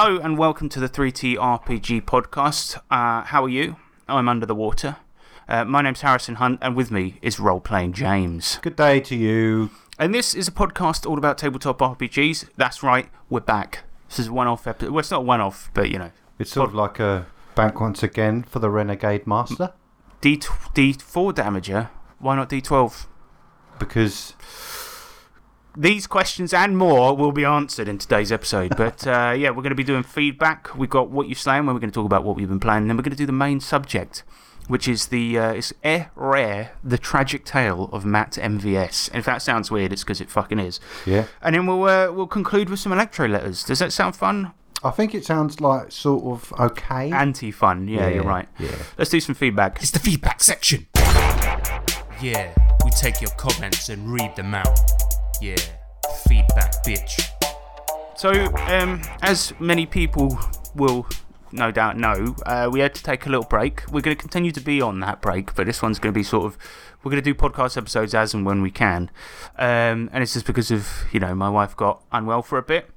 Hello and welcome to the 3T RPG podcast. Uh, how are you? I'm under the water. Uh, my name's Harrison Hunt, and with me is role playing James. Good day to you. And this is a podcast all about tabletop RPGs. That's right, we're back. This is a one off episode. Well, it's not one off, but you know. It's sort of like a bank once again for the Renegade Master D D4 damager. Why not D12? because These questions and more will be answered in today's episode. But uh, yeah, we're going to be doing feedback. We've got what you've slain, where we're going to talk about what we've been playing. And then we're going to do the main subject, which is the uh, it's eh, rare, the tragic tale of Matt MVS. And if that sounds weird, it's because it fucking is. yeah, And then we'll, uh, we'll conclude with some electro letters. Does that sound fun? I think it sounds like sort of okay. Anti fun. Yeah, you're right. Yeah. Let's do some feedback. It's the feedback section. Yeah, we take your comments and read them out. Yeah, feedback, bitch. So, um, as many people will no doubt know, uh, we had to take a little break. We're going to continue to be on that break, but this one's going to be sort of. We're going to do podcast episodes as and when we can. Um, and it's just because of, you know, my wife got unwell for a bit.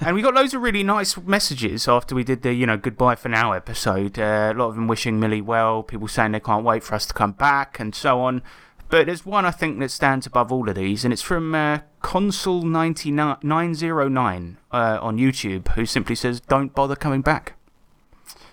and we got loads of really nice messages after we did the, you know, goodbye for now episode. Uh, a lot of them wishing Millie well, people saying they can't wait for us to come back, and so on. But there's one I think that stands above all of these, and it's from uh, Consul909 uh, on YouTube, who simply says, Don't bother coming back.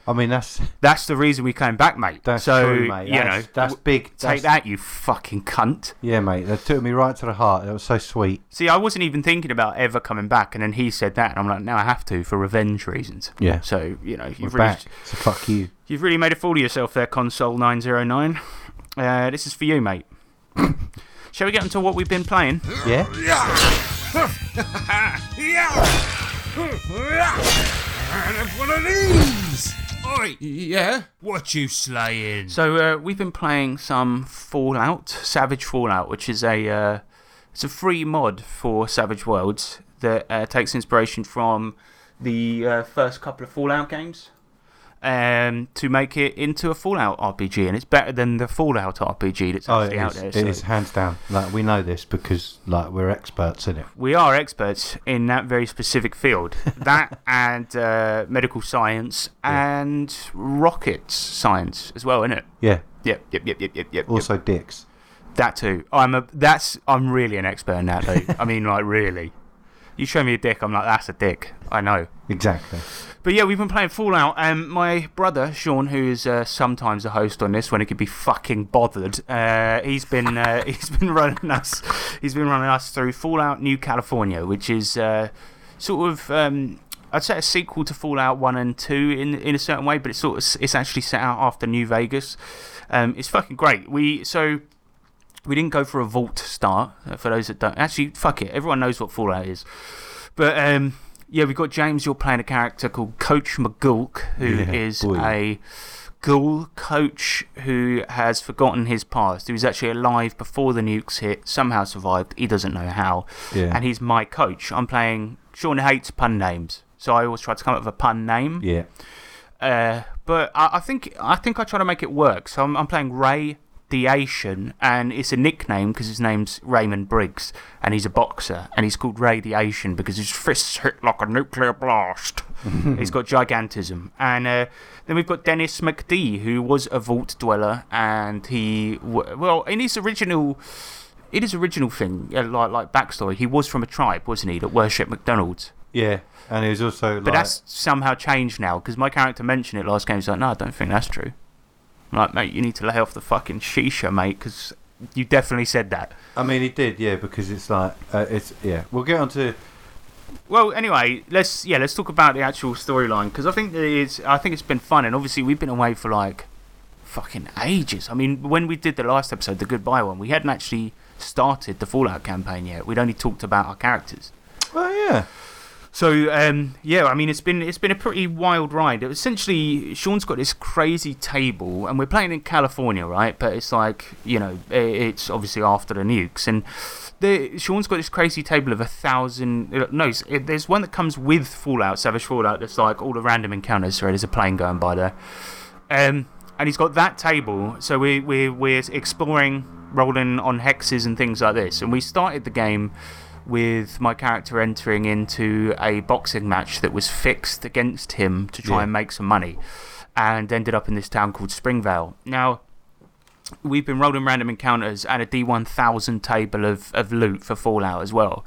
I mean that's That's the reason we came back, mate. that's so, true, mate. you That's, know, that's big. Take That's- that, you fucking cunt. Yeah, mate. That took me right to the heart. That was so sweet. See, I wasn't even thinking about ever coming back, and then he said that, and I'm like, now I have to for revenge reasons. Yeah. So, you know, We're you've really, back. So fuck you. you've really made a fool of yourself there, Console909. Uh, this is for you, mate. Shall we get into what we've been playing? Yeah. And have one of these. Oi, yeah. What you slaying? So uh, we've been playing some Fallout, Savage Fallout, which is a uh, it's a free mod for Savage Worlds that uh, takes inspiration from the uh, first couple of Fallout games um, to make it into a Fallout RPG, and it's better than the Fallout RPG that's Oh, actually out is. there. It so is hands down. Like we know this because like we're experts in it. We are experts in that very specific field. that and uh, medical science and rockets science as well, isn't it? Yeah. Yep, yep, yep, yep, yep, yep. Also dicks. That too. I'm a. That's. I'm really an expert in that, though. I mean, like really. You show me a dick, I'm like, that's a dick. I know. Exactly. But yeah, we've been playing Fallout. Um, my brother Sean, who is uh, sometimes a host on this when he could be fucking bothered, uh, he's been uh, he's been running us. He's been running us through Fallout New California, which is uh, sort of. Um, I'd say a sequel to Fallout One and Two in in a certain way, but it's sort of it's actually set out after New Vegas. Um, it's fucking great. We so we didn't go for a vault start. uh, For those that don't, actually, fuck it. Everyone knows what Fallout is. But um, yeah, we've got James. You're playing a character called Coach McGulk, who is Yeah, boy. a ghoul coach who has forgotten his past. He was actually alive before the nukes hit. Somehow survived. He doesn't know how. Yeah. And he's my coach. I'm playing. Sean hates pun names, so I always try to come up with a pun name. Yeah. Uh, but I, I think I think I try to make it work. So I'm, I'm playing Ray Asian, and it's a nickname because his name's Raymond Briggs, and he's a boxer, and he's called Asian because his fists hit like a nuclear blast. he's got gigantism, and uh, then we've got Dennis McD, who was a vault dweller, and he w- well in his original. In his original thing, uh, like like backstory, he was from a tribe, wasn't he, that worshipped McDonald's. Yeah. And he was also like But that's somehow changed now because my character mentioned it last game. He's like, no, I don't think that's true. I'm like, mate, you need to lay off the fucking shisha, mate, because you definitely said that. I mean, he did, yeah, because it's like uh, it's yeah. We'll get on to Well, anyway, let's yeah, let's talk about the actual storyline because I think that it's I think it's been fun, and obviously we've been away for like fucking ages. I mean, when we did the last episode, the goodbye one, we hadn't actually started the Fallout campaign yet. We'd only talked about our characters. well, yeah. So um, yeah, I mean it's been it's been a pretty wild ride. Essentially, Sean's got this crazy table, and we're playing in California, right? But it's like you know, it's obviously after the nukes, and the Sean's got this crazy table of a thousand. uh, No, it, there's one that comes with Fallout, Savage Fallout. That's like all the random encounters. Sorry, there's a plane going by there. Um, and he's got that table, so we we we're exploring, rolling on hexes and things like this. And we started the game with my character entering into a boxing match that was fixed against him to try Yeah. and make some money, and ended up in this town called Springvale. Now, we've been rolling random encounters and a D1000 table of, of loot for Fallout as well.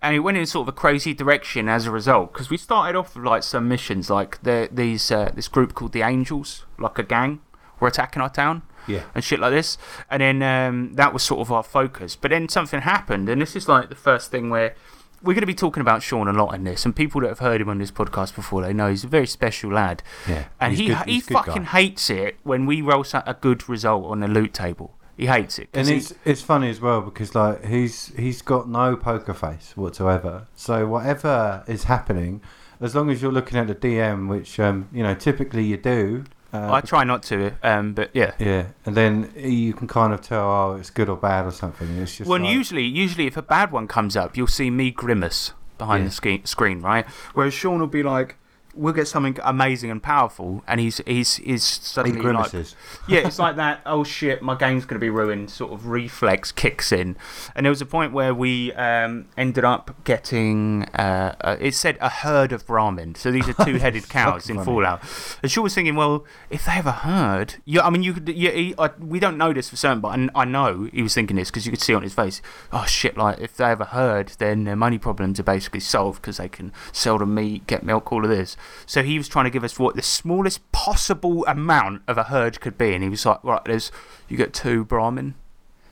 And it went in sort of a crazy direction as a result because we started off with like some missions, like the, these uh, this group called the Angels, like a gang, were attacking our town Yeah. and shit like this. And then um, that was sort of our focus. But then something happened, and this is like the first thing where we're going to be talking about Sean a lot in this. And people that have heard him on this podcast before, they know he's a very special lad. Yeah. And he good- he good guy. fucking hates it when we roll a good result on the loot table. He hates it, And it's it's funny as well because like he's he's got no poker face whatsoever. So whatever is happening, as long as you're looking at the DM, which um, you know typically you do. Uh, I try not to, um, but yeah. yeah, and then you can kind of tell oh it's good or bad or something. It's just Well, like, usually, usually if a bad one comes up, you'll see me grimace behind Yeah. the screen, right? Whereas Sean will be like, "We'll get something amazing and powerful," and he's he's he's he suddenly like, yeah, it's like that. Oh shit, my game's going to be ruined. Sort of reflex kicks in, and there was a point where we um, ended up getting. Uh, uh, it said a herd of Brahmin. So these are two-headed cows in funny. Fallout. And she was thinking, well, if they have a herd, yeah, I mean, you could. Yeah, he, I, we don't know this for certain, but I, I know he was thinking this because you could see on his face. Oh shit! Like if they have a herd, then their money problems are basically solved because they can sell the meat, get milk, all of this. So he was trying to give us what the smallest possible amount of a herd could be, and he was like, right, there's you get two Brahmin.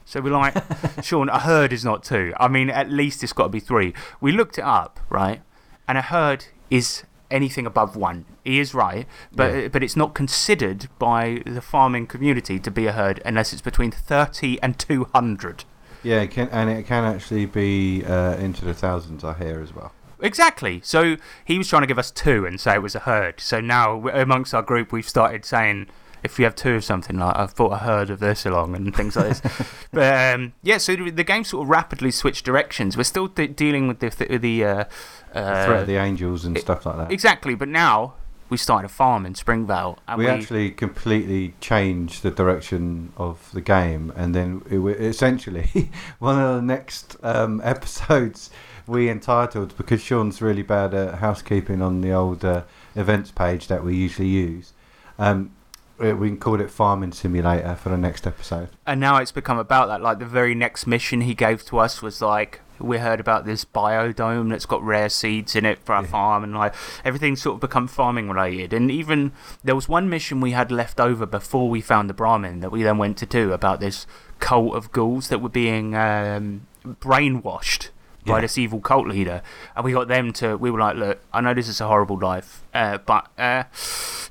So we're like, Sean, a herd is not two. I mean, at least it's got to be three. We looked it up, right? And a herd is anything above one. He is right, but Yeah. but it's not considered by the farming community to be a herd unless it's between 30 and 200. Yeah, it can, and it can actually be uh, into the thousands. I hear as well. Exactly. So he was trying to give us two and say it was a herd. So now amongst our group, we've started saying if we have two of something, like I've brought a herd of this along and things like this. but um, yeah, so the the game sort of rapidly switched directions. We're still de- dealing with the th- the uh, The uh, threat of the angels and stuff like that. exactly. But now we started a farm in Springvale, and we we, actually completely changed the direction of the game, and then it, essentially one of the next um, episodes we entitled because Sean's really bad at housekeeping on the old uh, events page that we usually use. Um, we we called it Farming Simulator for the next episode. and now it's become about that. Like the very next mission he gave to us was like we heard about this biodome that's got rare seeds in it for our Yeah. farm, and like everything's sort of become farming related. And even there was one mission we had left over before we found the Brahmin that we then went to do about this cult of ghouls that were being um, brainwashed. By Yeah. this evil cult leader, and we got them to. We were like, "Look, I know this is a horrible life, uh, but uh,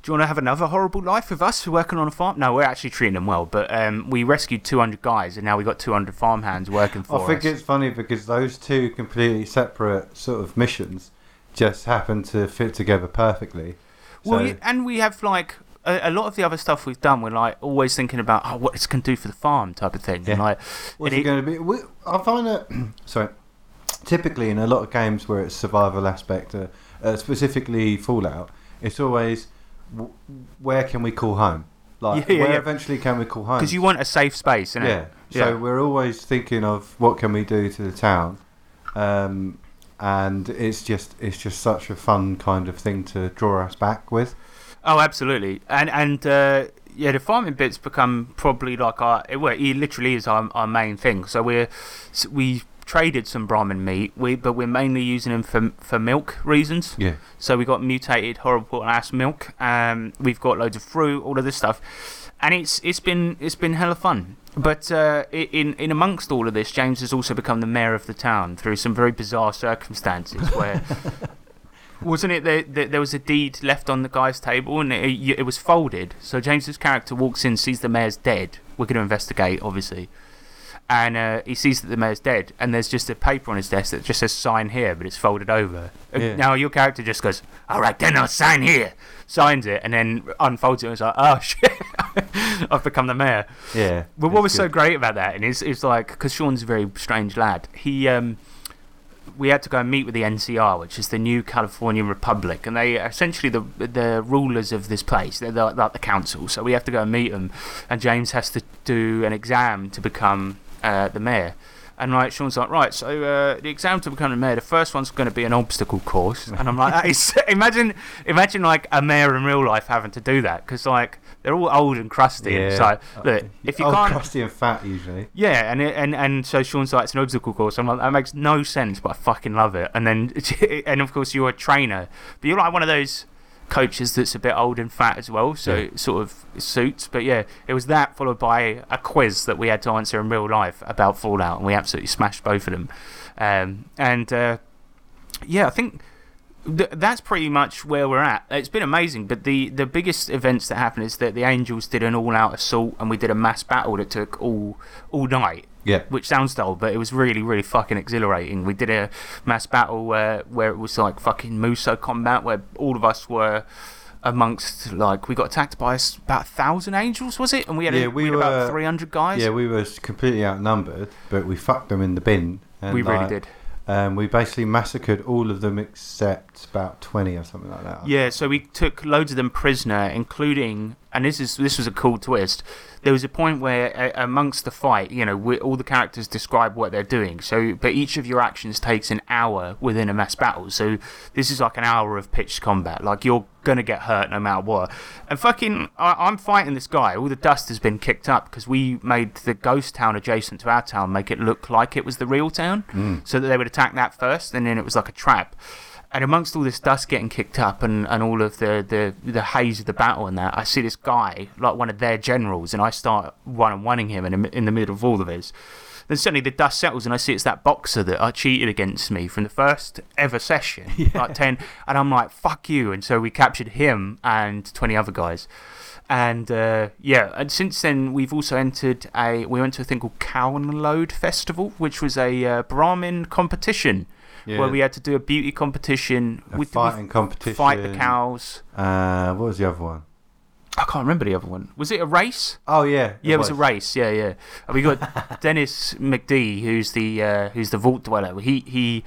do you want to have another horrible life with us working on a farm? No, we're actually treating them well, but um, we rescued 200 guys, and now we've got 200 farmhands working for us. I think us. it's funny because those two completely separate sort of missions just happen to fit together perfectly. Well, So- and we have like a, lot of the other stuff we've done. We're like always thinking about oh, what it's going to do for the farm type of thing. And Yeah. like, What's and it going to be? I find that sorry. Typically, in a lot of games where it's survival aspect, uh, uh, specifically Fallout, it's always w- where can we call home? Like Yeah, yeah, where yeah. eventually can we call home? because you want a safe space, innit? yeah. So we're always thinking of what can we do to the town, um, and it's just it's just such a fun kind of thing to draw us back with. Oh, absolutely. And and uh, yeah, the farming bits become probably like our. It, well, it literally is our, our main thing. So we're we traded some Brahmin meat, we but we're mainly using them for for milk reasons. Yeah. So we've got mutated horrible ass milk. Um, we've got loads of fruit, all of this stuff, and it's it's been it's been hella fun. But uh, in in amongst all of this, James has also become the mayor of the town through some very bizarre circumstances where. Wasn't it that that there was a deed left on the guy's table and it, it was folded? So James's character walks in, sees the mayor's dead. We're going to investigate, obviously. And uh, he sees that the mayor's dead, and there's just a paper on his desk that just says sign here, but it's folded over. Yeah. Now your character just goes, all right, then I'll sign here. Signs it, and then unfolds it and it's like, oh shit, I've become the mayor. Yeah. But what was so great about that, and it's, it's like, because Sean's a very strange lad, he, um, we had to go and meet with the NCR, which is the New California Republic, and they are essentially the the rulers of this place. They're the, like the council, so we have to go and meet them. And James has to do an exam to become uh, the mayor. And like Sean's like, right, so uh, the exam to become a mayor, the first one's going to be an obstacle course, and I'm like, that is imagine, imagine like a mayor in real life having to do that because like they're all old and crusty. And it's like, look, if you oh, can't, crusty and fat usually. yeah, and it, and and so Sean's like, it's an obstacle course. I'm like, that makes no sense, but I fucking love it. And then, and of course, you're a trainer, but you're like one of those coaches that's a bit old and fat as well, so Yeah. it sort of suits. But yeah, it was that followed by a quiz that we had to answer in real life about Fallout, and we absolutely smashed both of them. Um, and uh, yeah, I think th- that's pretty much where we're at. It's been amazing, but the, the biggest events that happened is that the Angels did an all out assault, and we did a mass battle that took all all night Yeah. which sounds dull, but it was really, really fucking exhilarating. We did a mass battle where, where it was like fucking Muso combat, where all of us were amongst like we got attacked by about a thousand angels, was it? And we had, Yeah, we we had about three hundred guys. Yeah, we were completely outnumbered, but we fucked them in the bin. And we really like, did. Um, we basically massacred all of them except about 20 or something like that. Yeah, so we took loads of them prisoner, including, and this is this was a cool twist. There was a point where, uh, amongst the fight, you know, we, all the characters describe what they're doing. So, but each of your actions takes an hour within a mass battle. So this is like an hour of pitched combat. Like you're gonna get hurt no matter what. And fucking, I, I'm fighting this guy. All the dust has been kicked up because we made the ghost town adjacent to our town make it look like it was the real town, so that they would attack that first, and then it was like a trap. And amongst all this dust getting kicked up and, and all of the, the, the haze of the battle and that, I see this guy, like one of their generals, and I start one on oneing him in, the- in the middle of all of this. Then suddenly the dust settles, and I see it's that boxer that I cheated against me from the first ever session, like 10. And I'm like, fuck you. And so we captured him and 20 other guys. And uh, yeah, and since then we've also entered a. We went to a thing called Cow and Load Festival, which was a uh, Brahmin competition Yeah. where we had to do a beauty competition. A we fighting competition. Fight the cows. Uh, what was the other one? I can't remember the other one. Was it a race? Oh, yeah. Yeah, it was a race. Yeah, yeah. And we got Dennis McD, who's the uh, who's the vault dweller. He he.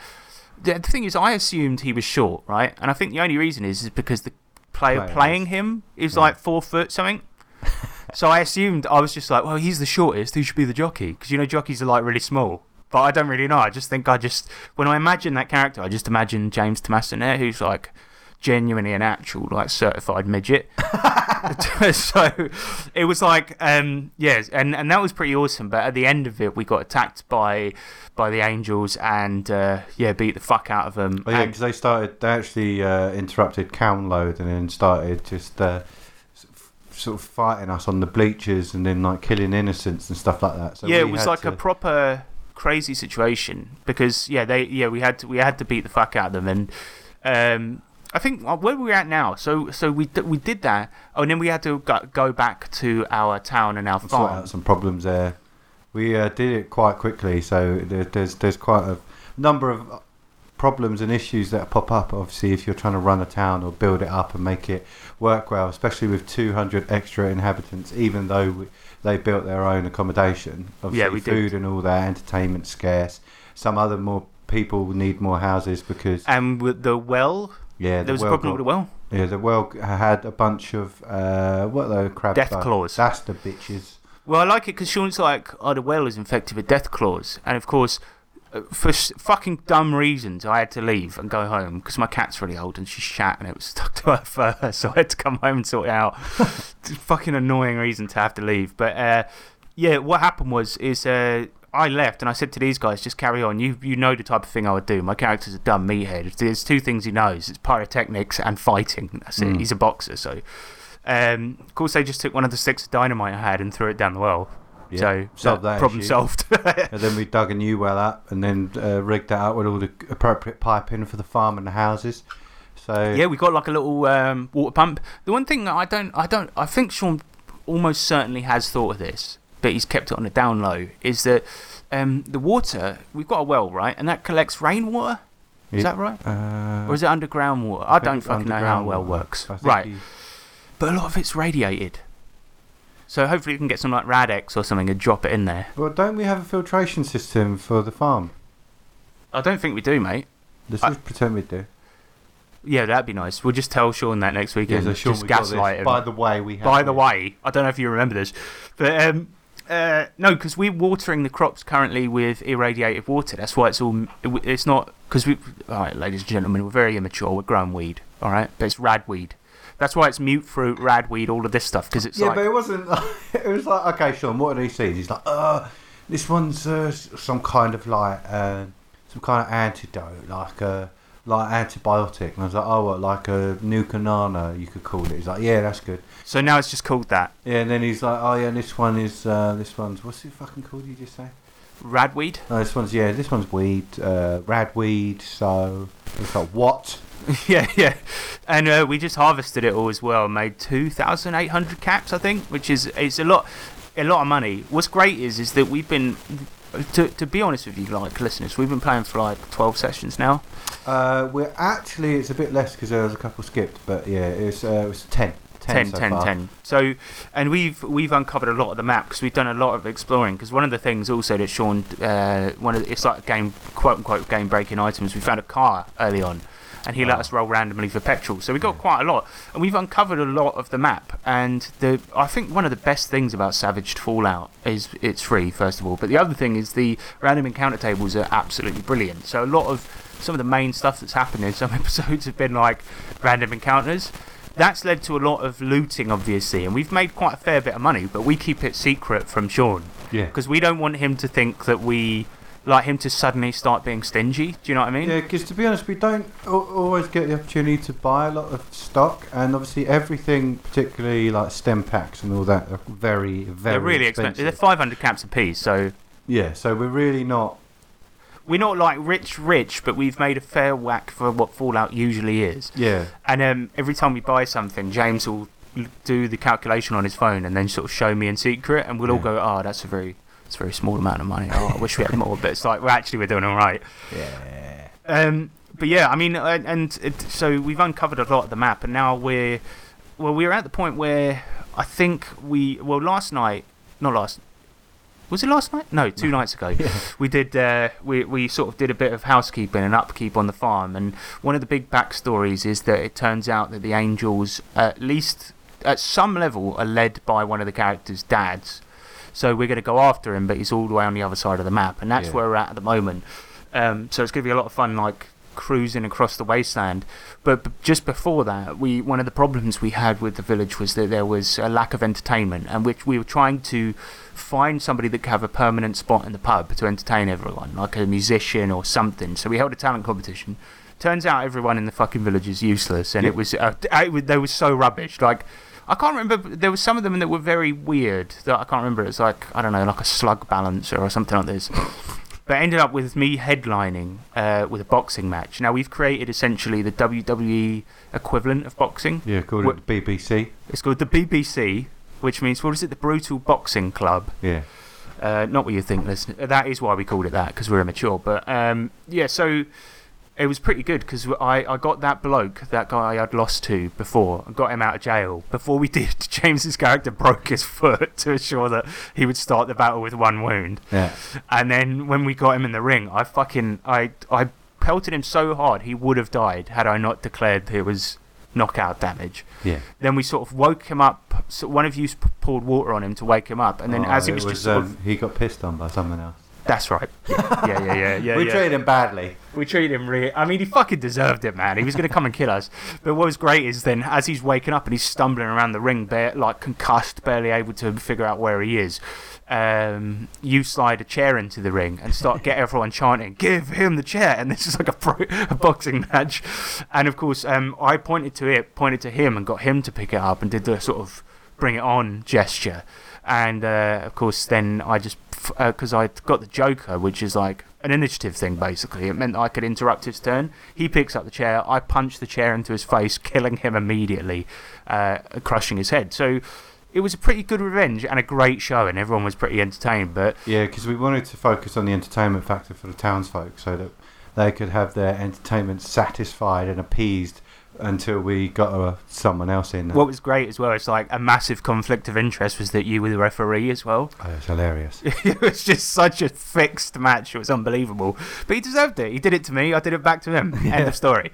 The the thing is, I assumed he was short, right? And I think the only reason is is because the player playing him is Yeah. like four foot something. so I assumed I was just like, well, he's the shortest. He should be the jockey? Because you know jockeys are like really small. But I don't really know. I just think I just when I imagine that character, I just imagine James Tomasin who's like genuinely an actual like certified midget. so it was like um yes and and that was pretty awesome but at the end of it we got attacked by by the angels and uh yeah beat the fuck out of them Oh, yeah, because they started, they actually uh, interrupted Cownload and then started just uh, sort of fighting us on the bleachers and then like killing innocents and stuff like that. So yeah, it was like a proper crazy situation because yeah, they yeah we had to we had to beat the fuck out of them and um. I think where we're at now, so so we d- we did that, oh, and then we had to go, go back to our town and our sort farm. out some problems there. We uh, did it quite quickly, so there, there's there's quite a number of problems and issues that pop up. Obviously, if you're trying to run a town or build it up and make it work well, especially with 200 extra inhabitants, even though we, they built their own accommodation. Obviously, Yeah, we did. food and all that, entertainment scarce. Some other more people need more houses because And with the well, yeah, there was the a well problem with the well. Yeah, the well had a bunch of uh, what are the crabs? Death like? claws. That's the bitches. Well, I like it because Sean's like, oh, the well is infected with deathclaws. And of course, for s- fucking dumb reasons, I had to leave and go home because my cat's really old and she's shat and it was stuck to her fur. So I had to come home and sort it out. Fucking annoying reason to have to leave. But uh, yeah, what happened was, is uh, I left and I said to these guys, just carry on. You you know the type of thing I would do. My character's a dumb meathead. There's two things he knows it's pyrotechnics and fighting. That's it. Mm. He's a boxer. So. Um, of course, they just took one of the sticks of dynamite I had and threw it down the well. Yeah, So solved that problem issue. solved. And then we dug a new well up and then uh, rigged that out with all the appropriate piping for the farm and the houses. So yeah, we got like a little um, water pump. The one thing that I don't, I don't, I think Sean almost certainly has thought of this, but he's kept it on the down low. Is that um, the water? We've got a well, right, and that collects rainwater. Is It- that right? uh, Or is it underground water? I think don't fucking know how a well water. works. Right, you- but a lot of it's radiated. So hopefully we can get some like Rad-X or something and drop it in there. Well, don't we have a filtration system for the farm? I don't think we do, mate. Let's I- just pretend we do. Yeah, that'd be nice. We'll just tell Sean that next weekend. so Sean, just we gaslight him. By the way, we have By the way, I don't know if you remember this, but um, Uh, no, because we're watering the crops currently with irradiated water. That's why it's all. it- It's not because we. All right, ladies and gentlemen, we're very immature. We're growing weed. All right, but it's radweed. That's why it's mute fruit, radweed, all of this stuff. Because it's Yeah, like but it wasn't. it was like, okay, Sean, what are these seeds? He's like, uh, this one's uh, some kind of like uh, some kind of antidote, like a like antibiotic. And I was like, oh, what, like a new nucanana, you could call it. He's like, yeah, that's good. so now it's just called that Yeah, and then he's like, oh yeah, this one is uh, this one's what's it fucking called? You just say? radweed. No, this one's yeah, this one's weed, uh, radweed. So it's like what? yeah, yeah, and uh, we just harvested it all as well. Made two thousand eight hundred caps, I think, which is it's a lot, a lot of money. What's great is is that we've been. To, to be honest with you, like listeners, we've been playing for like 12 sessions now. Uh, we're actually it's a bit less because there was a couple skipped, but yeah, it was uh, it was 10. 10, 10, so 10, 10. So, and we've we've uncovered a lot of the map because we've done a lot of exploring. Because one of the things also that Sean, uh, one of the, it's like game quote unquote game breaking items. We found a car early on, and he let Oh. us roll randomly for petrol. So we got quite a lot, and we've uncovered a lot of the map. And the I think one of the best things about Savaged Fallout is it's free first of all, but the other thing is the random encounter tables are absolutely brilliant. So a lot of some of the main stuff that's happened in some episodes have been like random encounters. That's led to a lot of looting, obviously, and we've made quite a fair bit of money, but we keep it secret from Sean Yeah. because we don't want him to think that we like him to suddenly start being stingy. Do you know what I mean? Yeah, because to be honest, we don't al- always get the opportunity to buy a lot of stock, and obviously everything, particularly like stimpaks and all that, are very, very They're really expensive. They're 500 caps a piece, so Yeah, so we're really not. we're not like rich, rich, but we've made a fair whack for what Fallout usually is. Yeah, And um, every time we buy something, James will do the calculation on his phone and then sort of show me in secret, and we'll all Yeah. go, "Oh, that's a very, it's a very small amount of money. Oh, I wish we had more." But it's like we're actually we're doing all right. yeah, Um, but yeah, I mean, uh, and it, so we've uncovered a lot of the map, and now we're well, we're at the point where I think we well last night, not last. Was it last night? No, two nights ago. yeah. We did. Uh, we we sort of did a bit of housekeeping and upkeep on the farm, and one of the big backstories is that it turns out that the angels, at least at some level, are led by one of the characters' dads. So we're going to go after him, but he's all the way on the other side of the map, and that's Yeah. where we're at at the moment. Um, so it's going to be a lot of fun, like cruising across the wasteland. But b- just before that, we one of the problems we had with the village was that there was a lack of entertainment, and which we were trying to find somebody that could have a permanent spot in the pub to entertain everyone, like a musician or something. So we held a talent competition. Turns out everyone in the fucking village is useless, and it was uh, it was- they were so rubbish. Like I can't remember. There were some of them that were very weird. That I can't remember. It's like I don't know, like a slug balancer or something like this. But ended up with me headlining uh, with a boxing match. Now we've created essentially the WWE equivalent of boxing. yeah. Called it BBC. It's called the BBC, which means what is it? The Brutal Boxing Club. Yeah, Uh, not what you think, listen. That is why we called it that because we're immature. But um, yeah, so it was pretty good because I, I got that bloke, that guy I'd lost to before, I got him out of jail. Before we did, James's character broke his foot to ensure that he would start the battle with one wound. yeah. And then when we got him in the ring, I fucking I I pelted him so hard he would have died had I not declared it was knockout damage. Yeah. Then we sort of woke him up. So one of you poured water on him to wake him up, and then Oh, as he it was, just sort um, of he got pissed on by someone else. That's right. Yeah, yeah, yeah, yeah. yeah we yeah. treated him badly. We treated him really. I mean, he fucking deserved it, man. He was going to come and kill us. But what was great is then, as he's waking up and he's stumbling around the ring, bare, like concussed, barely able to figure out where he is, um, you slide a chair into the ring and start get everyone chanting, "Give him the chair!" And this is like a, pro, a boxing match. And of course, um, I pointed to it, pointed to him, and got him to pick it up and did the sort of bring it on gesture. And uh, of course, then I just because I got the Joker, which is like an initiative thing basically. It meant I could interrupt his turn. He picks up the chair. I punch the chair into his face, killing him immediately, uh, crushing his head. So it was a pretty good revenge and a great show, and everyone was pretty entertained. But Yeah, because we wanted to focus on the entertainment factor for the townsfolk so that they could have their entertainment satisfied and appeased until we got uh, someone else in. What was great as well is like a massive conflict of interest was that you were the referee as well. Oh, was hilarious. it was just such a fixed match. It was unbelievable. But he deserved it. He did it to me. I did it back to him. End of story.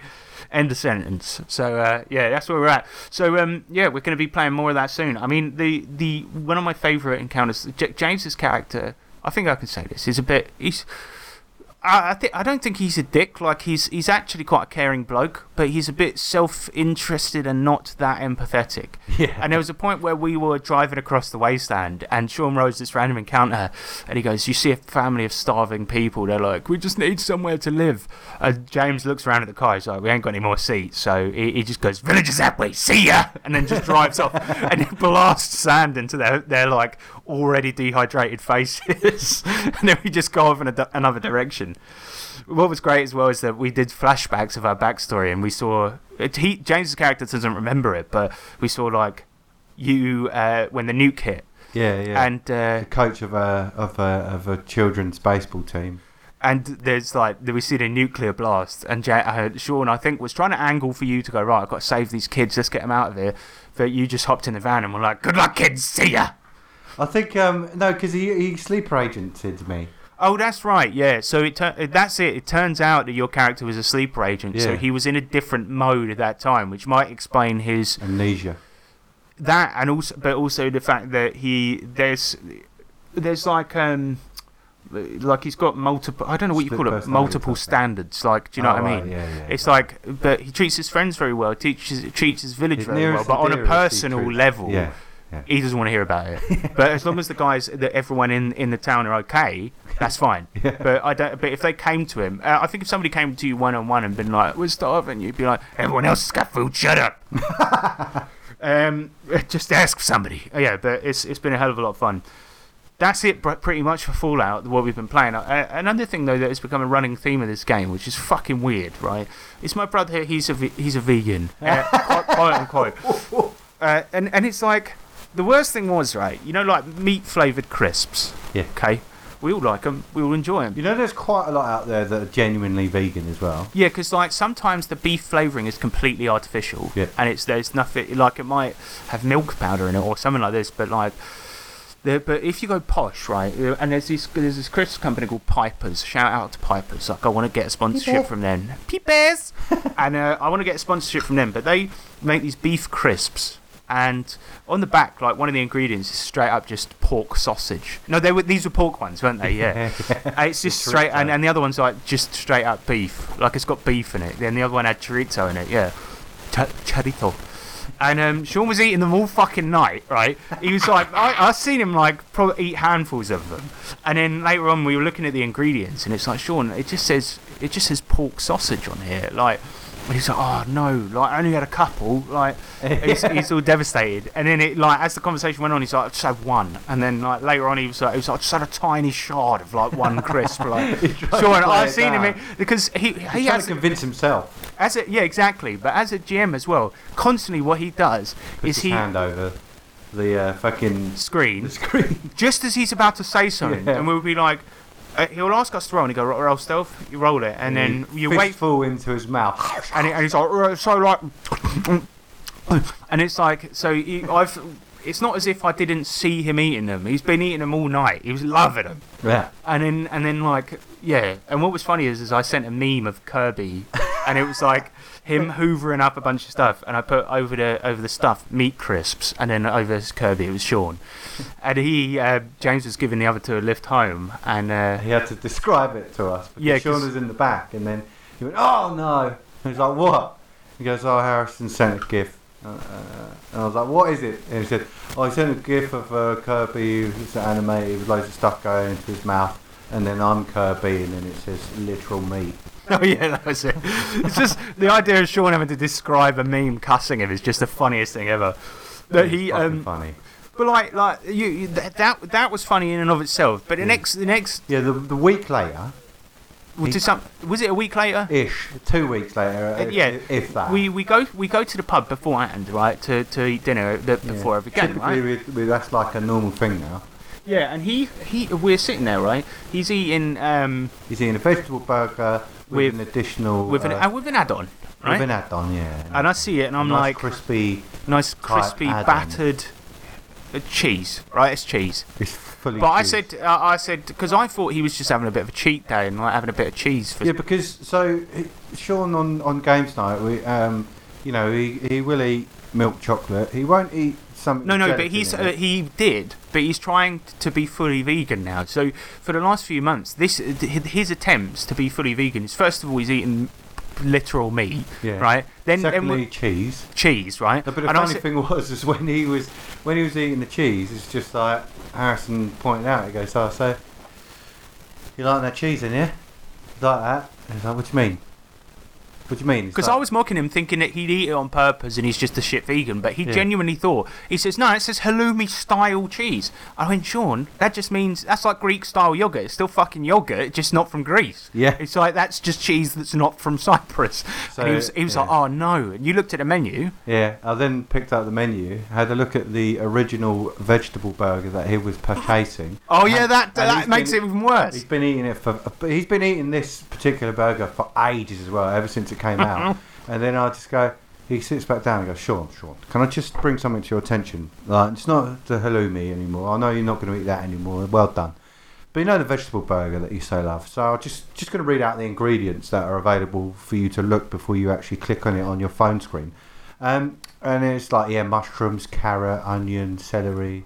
End of sentence. So uh, yeah, that's where we're at. So um, yeah, we're going to be playing more of that soon. I mean, the the one of my favourite encounters, J- James's character. I think I can say this. He's a bit. He's. I, I think I don't think he's a dick. Like he's he's actually quite a caring bloke, but he's a bit self-interested and not that empathetic. Yeah. And there was a point where we were driving across the wasteland, and Sean Rose this random encounter, and he goes, "You see a family of starving people. They're like, we just need somewhere to live." And James looks around at the car. He's like, "We ain't got any more seats." So he, he just goes, "Village is that way. See ya!" And then just drives off, and he blasts sand into their their like already dehydrated faces, and then we just go off in a, another direction. What was great as well is that we did flashbacks of our backstory and we saw it, he, James's character doesn't remember it, but we saw like you uh, when the nuke hit. Yeah, yeah. and uh, the coach of a of a of a children's baseball team. and there's like we see the nuclear blast and ja- uh, Sean I think was trying to angle for you to go right I've got to save these kids. Let's get them out of here. But you just hopped in the van and were like good luck kids. See ya I think um no, because he he sleeper agented me. Oh, that's right. Yeah. So it tur- that's it. It turns out that your character was a sleeper agent, so he was in a different mode at that time, which might explain his Amnesia. that and also but also the fact that he there's there's like um like he's got multiple I don't know what you call it multiple standards like do you know Oh, what I right, mean Yeah, yeah. it's like but he treats his friends very well teaches treats his village His very well but on a personal level Yeah. Yeah. he doesn't want to hear about it but as long as the guys that everyone in in the town are okay that's fine Yeah. but I don't but if they came to him uh, I think if somebody came to you one on one and been like we're starving you'd be like everyone else has got food shut up um, just ask somebody. Oh, yeah, but it's it's been a hell of a lot of fun. That's it, pretty much for Fallout. The what we've been playing. Uh, another thing though that has become a running theme of this game, which is fucking weird, right? It's my brother. Here, he's a he's a vegan, uh, quote, quote unquote. Uh, and and it's like the worst thing was right. You know, like meat flavored crisps. Yeah. Okay. We all like them. We all enjoy them. You know, there's quite a lot out there that are genuinely vegan as well. Yeah, because like sometimes the beef flavoring is completely artificial, Yeah. and it's there's nothing like it might have milk powder in it or something like this, but like. The, but if you go posh, right, uh, and there's this there's this crisp company called Pipers. Shout out to Pipers. Like I want to get a sponsorship Peeper. from them. Peepers, and uh, I want to get a sponsorship from them. But they make these beef crisps, and on the back, like one of the ingredients is straight up just pork sausage. No, they were these were pork ones, weren't they? Yeah. Uh, it's just The straight, and, and the other one's like just straight up beef. Like it's got beef in it. Then the other one had chorizo in it. Yeah, Ch- chorizo. And um, Sean was eating them all fucking night, right? He was like, I, I seen him like probably eat handfuls of them, and then later on we were looking at the ingredients, and it's like Sean, it just says it just says pork sausage on here, like. And he's like, oh no, like I only had a couple, like he's, he's all devastated. And then it like as the conversation went on, he's like, I just had one. And then like later on, he was like, he was like, I just had a tiny shard of like one crisp. Like, He's trying to Sean, play I it seen him down. in- because he He's he trying has to convince himself. as a yeah exactly, but as a GM as well, constantly what he does Puts is he hand over the uh, fucking screen the screen. just as he's about to say something, Yeah. and we'll be like. Uh, he'll ask us to roll, and he go roll, roll stealth. You roll it, and then you wait Fistful into his mouth. and, he, and he's like, "Uh, so like, and it's like, so I've, it's not as if I didn't see him eating them. He's been eating them all night. He was loving them, Yeah. and then and then like, yeah. And what was funny is, is I sent a meme of Kirby, and it was like him hoovering up a bunch of stuff, and I put over the over the stuff meat crisps, and then over Kirby it was Sean, and he uh, James was giving the other two a lift home, and uh, He had to describe it to us because Yeah, Sean was in the back, and then he went, "Oh no!" And he's like, "What?" He goes, "Oh, Harrison sent a gift." Uh, uh, and I was like, "What is it?" And he said, "Oh, he sent a gif of uh, Kirby, it's animated with loads of stuff going into his mouth, and then I'm Kirby, and then it says literal meat." Oh yeah, that was it. It's just the idea of Sean having to describe a meme cussing him is just the funniest thing ever. It's he, um, funny. but like, like you, you that, that that was funny in and of itself. But the Yeah. next, the next, Yeah, the, the week later, was, it some, was it a week later? ish, two weeks later, Uh, if, yeah, if that. We we go we go to the pub beforehand, right, to, to eat dinner the, Yeah. before every game, Typically, right? we, we, that's like a normal thing now. Yeah, and he he we're sitting there, right? He's eating um He's eating a vegetable burger with, With- an additional with an uh, uh, with an add-on. Right? been had done, yeah. And I see it, and I'm nice like, crispy. nice crispy add-on. battered uh, cheese, right? It's cheese. It's fully. But I said, uh, I said, because I thought he was just having a bit of a cheat day and like having a bit of cheese for. Yeah, because so Sean on on games night, we um, you know, he he will eat milk chocolate. He won't eat something. No, no, but he's uh, he did, but he's trying to be fully vegan now. So for the last few months, this his attempts to be fully vegan is first of all he's eating literal meat, Yeah. right? Then, then Secondly, we- cheese. cheese, right? But the And funny thing was, is when he was when he was eating the cheese, it's just like Harrison pointed out. He goes, "Oh, so you like that cheese in here? Like that?" And he's like, "What do you mean? What do you mean?" Because like- I was mocking him, thinking that he'd eat it on purpose and he's just a shit vegan. But he Yeah. genuinely thought he says, "No, it says halloumi style cheese." I went, Sean, that just means that's like Greek style yogurt. It's still fucking yogurt, just not from Greece. Yeah. it's like that's just cheese that's not from Cyprus. So, and he was, he was yeah. like, "Oh no!" And you looked at the menu. Yeah, I then picked up the menu, had a look at the original vegetable burger that he was purchasing. Oh yeah, And- that that makes been- it even worse. He's been eating it for. He's been eating this particular burger for ages as well, ever since it came out. and then I just go. He sits back down and goes, Sean, Sean, can I just bring something to your attention? Like, it's not the halloumi anymore. I know you're not going to eat that anymore. Well done. But you know the vegetable burger that you so love. So I'm just just going to read out the ingredients that are available for you to look before you actually click on it on your phone screen. Um, and it's like yeah, mushrooms, carrot, onion, celery.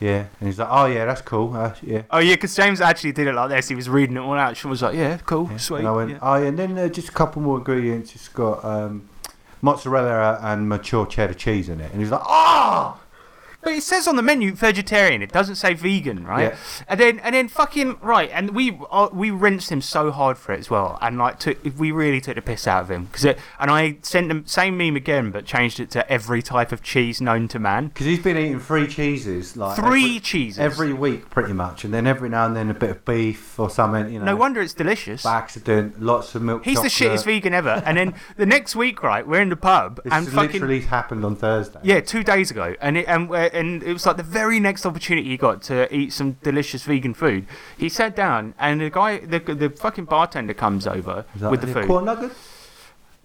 Yeah, and he's like, oh yeah, that's cool. Uh, yeah. Oh yeah, because James actually did it like this. He was reading it all out. Sean was like, "Yeah, cool, Yeah. sweet." And I went, yeah. oh, yeah, and then uh, just a couple more ingredients. It's got um, mozzarella and mature cheddar cheese in it. And he's like, oh! But it says on the menu vegetarian. It doesn't say vegan, right? Yeah. And then and then fucking right. And we uh, we rinsed him so hard for it as well. And like took we really took the piss out of him because it. and I sent him same meme again, but changed it to every type of cheese known to man. Because he's been eating three cheeses. like Three every, cheeses. every week, pretty much. And then every now and then a bit of beef or something, you know. No wonder it's delicious. By accident, lots of milk He's the shittest vegan ever. And then the next week, right, we're in the pub This and fucking literally happened on Thursday. Yeah, two days ago, and it, and uh, and it was like the very next opportunity he got to eat some delicious vegan food. He sat down, and the guy, the the fucking bartender comes over with the food. Corn nuggets?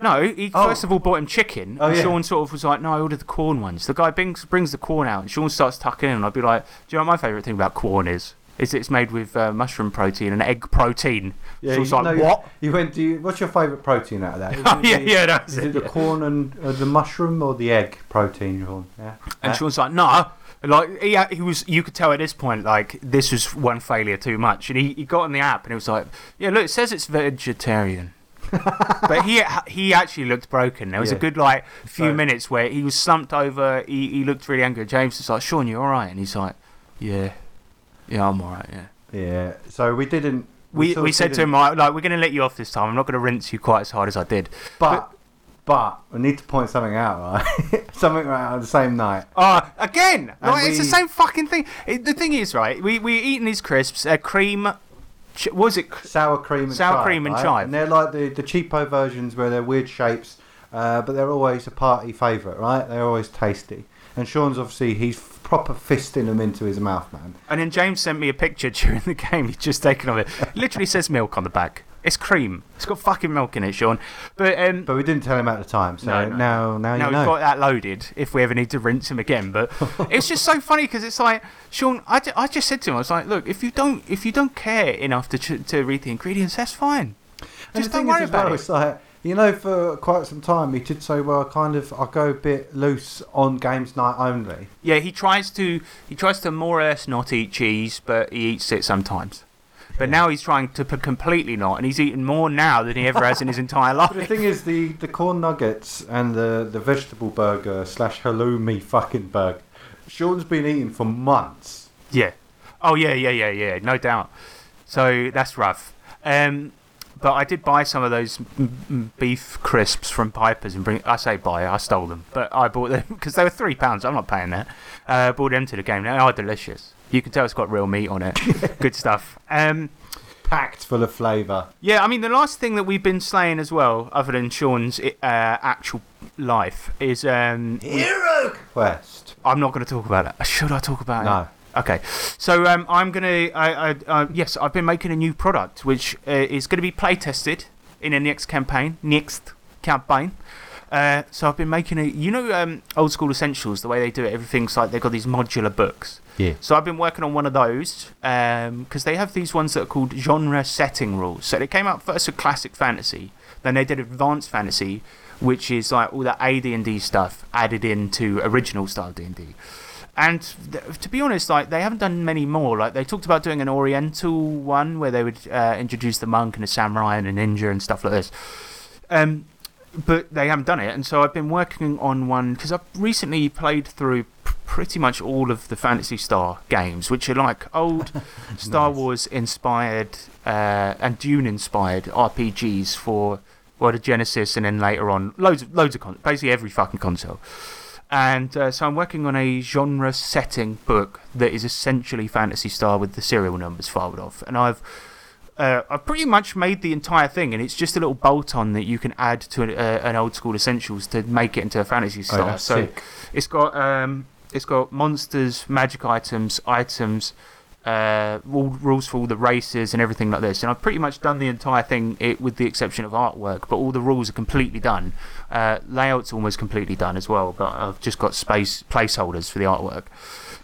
No, he Oh. first of all bought him chicken. Oh, and yeah. Sean sort of was like, "No, I ordered the corn ones." The guy brings brings the corn out, and Sean starts tucking in. And I'd be like, "Do you know what my favourite thing about corn is? Is it's made with uh, mushroom protein and egg protein." Yeah, Sean's you like, know, "What?" You went. Do you, what's your favourite protein out of that? Oh yeah, the- yeah, that's Is it. it the yeah. corn and uh, the mushroom or the egg protein? Sean? Yeah. And Uh, Sean's like, nah. Like he, he was, you could tell at this point, like this was one failure too much. And he, he got on the app and it was like, yeah, look, it says it's vegetarian. but he he actually looked broken. There was a good like few So- minutes where he was slumped over. He, he looked really angry. James was like, Sean, you're all right? And he's like, yeah, yeah, I'm all right. Yeah. Yeah. So we didn't. We, sort we said to didn't- him like, like we're going to let you off this time. I'm not going to rinse you quite as hard as I did. but but I need to point something out, right? something right on the same night. Ah, again! And Like, it's the same fucking thing. It, the thing is, right? We we eating these crisps, uh, cream. Ch- was it? Sour cream and Sour chive, cream and right? chive. And they're like the the cheapo versions where they're weird shapes, uh, but they're always a party favourite, right? They're always tasty. And Sean's obviously he's proper fisting them into his mouth, man. And then James sent me a picture during the game. He'd just taken of it. Literally says milk on the back. It's cream. It's got fucking milk in it, Sean. But um, But we didn't tell him at the time, so No, no. now now now you we've got that loaded if we ever need to rinse him again. But it's just so funny because it's like Sean. I, I just said to him, I was like, look, if you don't if you don't care enough to ch- to read the ingredients, that's fine. Just don't worry is about well, it. It's like you know, for quite some time, he did say, "Well, I kind of I go a bit loose on games night only." Yeah, he tries to he tries to more or less not eat cheese, but he eats it sometimes. But now he's trying to completely not, and he's eaten more now than he ever has in his entire life. But the thing is, the, the corn nuggets and the, the vegetable burger slash halloumi fucking burger, Sean's been eating for months. Yeah. Oh yeah, yeah, yeah, yeah. No doubt. So that's rough. Um, but I did buy some of those beef crisps from Piper's and bring. I say buy, I stole them, but I bought them because they were three pounds. I'm not paying that. Uh, bought them to the game. They are delicious. You can tell it's got real meat on it. Good stuff. Um, Packed full of flavour. Yeah, I mean, the last thing that we've been slaying as well, other than Sean's uh, actual life, is. Um, Hero Quest. I'm not going to talk about it. Should I talk about it? No. Okay, so um, I'm gonna. I, I, uh, yes, I've been making a new product which uh, is going to be play tested in a next campaign. Next campaign. Uh, so I've been making a, you know, um, old school essentials. The way they do it, everything's like they've got these modular books. Yeah. So I've been working on one of those because they have these ones that are called genre setting rules. So they came out first with classic fantasy, then they did advanced fantasy, which is like all the AD&D stuff added into original style D&D. And th- to be honest, like they haven't done many more. Like they talked about doing an Oriental one where they would uh, introduce the monk and the samurai and a ninja and stuff like this. Um, but they haven't done it, and so I've been working on one because I've recently played through pretty much all of the Phantasy Star games, which are like old Star Nice. Wars inspired uh, and Dune inspired RPGs for well the Genesis, and then later on loads of loads of con- basically every fucking console. And uh, so I'm working on a genre setting book that is essentially Phantasy Star with the serial numbers filed off, and I've uh, I've pretty much made the entire thing, and it's just a little bolt on that you can add to an, uh, an old school essentials to make it into a fantasy star. Oh, so sick. it's got um, it's got monsters, magic items, items, uh, rules for all the races and everything like this. And I've pretty much done the entire thing, it, with the exception of artwork. But all the rules are completely done. Uh, layout's almost completely done as well. But I've just got space placeholders for the artwork.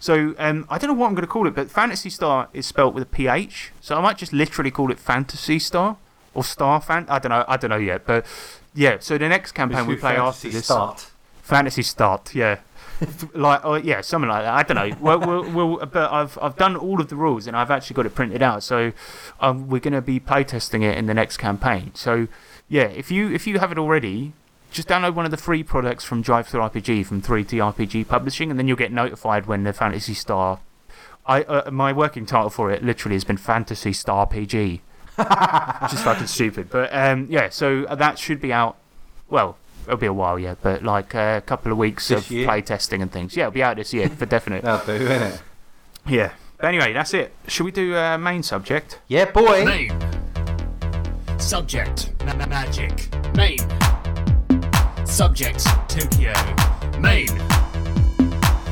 So um, I don't know what I'm going to call it, but Phantasy Star is spelt with a PH. So I might just literally call it Fantasy Star or Star Fan. I don't know. I don't know yet. But yeah. So the next campaign we play after this. start. Fantasy Start, yeah. like, oh, yeah, something like that. I don't know. Well, we'll, we'll, but I've I've done all of the rules and I've actually got it printed out. So um, we're going to be playtesting it in the next campaign. So yeah, if you if you have it already, just download one of the free products from DriveThruRPG from 3D RPG Publishing, and then you'll get notified when the Fantasy Star. I uh, my working title for it literally has been Fantasy Star PG. Just fucking stupid, but um, yeah. So that should be out. Well, it'll be a while yeah, but like uh, a couple of weeks This of year? play testing and things. Yeah, it'll be out this year for definite. That'll do, innit? Yeah. But anyway, that's it. Should we do uh, main subject? Yeah, boy. Main. Subject. Ma- ma- magic. Main. Subject. Tokyo. Main.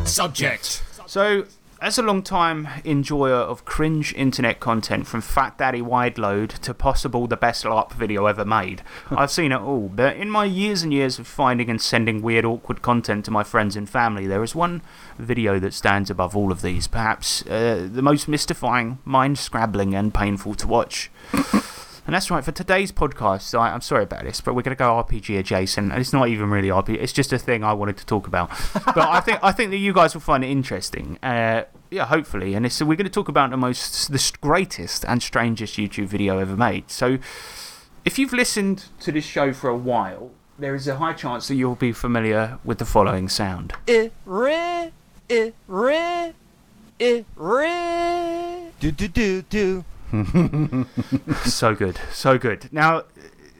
Subject. So, as a long time enjoyer of cringe internet content from Fat Daddy Wide Load to possible the best LARP video ever made, I've seen it all. But in my years and years of finding and sending weird, awkward content to my friends and family, there is one video that stands above all of these. Perhaps uh, the most mystifying, mind scrabbling, and painful to watch. And that's right, for today's podcast, I, I'm sorry about this, but we're going to go RPG adjacent. And it's not even really RPG, it's just a thing I wanted to talk about. but I think, I think that you guys will find it interesting. Uh, yeah, hopefully. And it's, we're going to talk about the most, the greatest and strangest YouTube video ever made. So if you've listened to this show for a while, there is a high chance that you'll be familiar with the following sound. it re it re it re do do do do so good, so good. Now,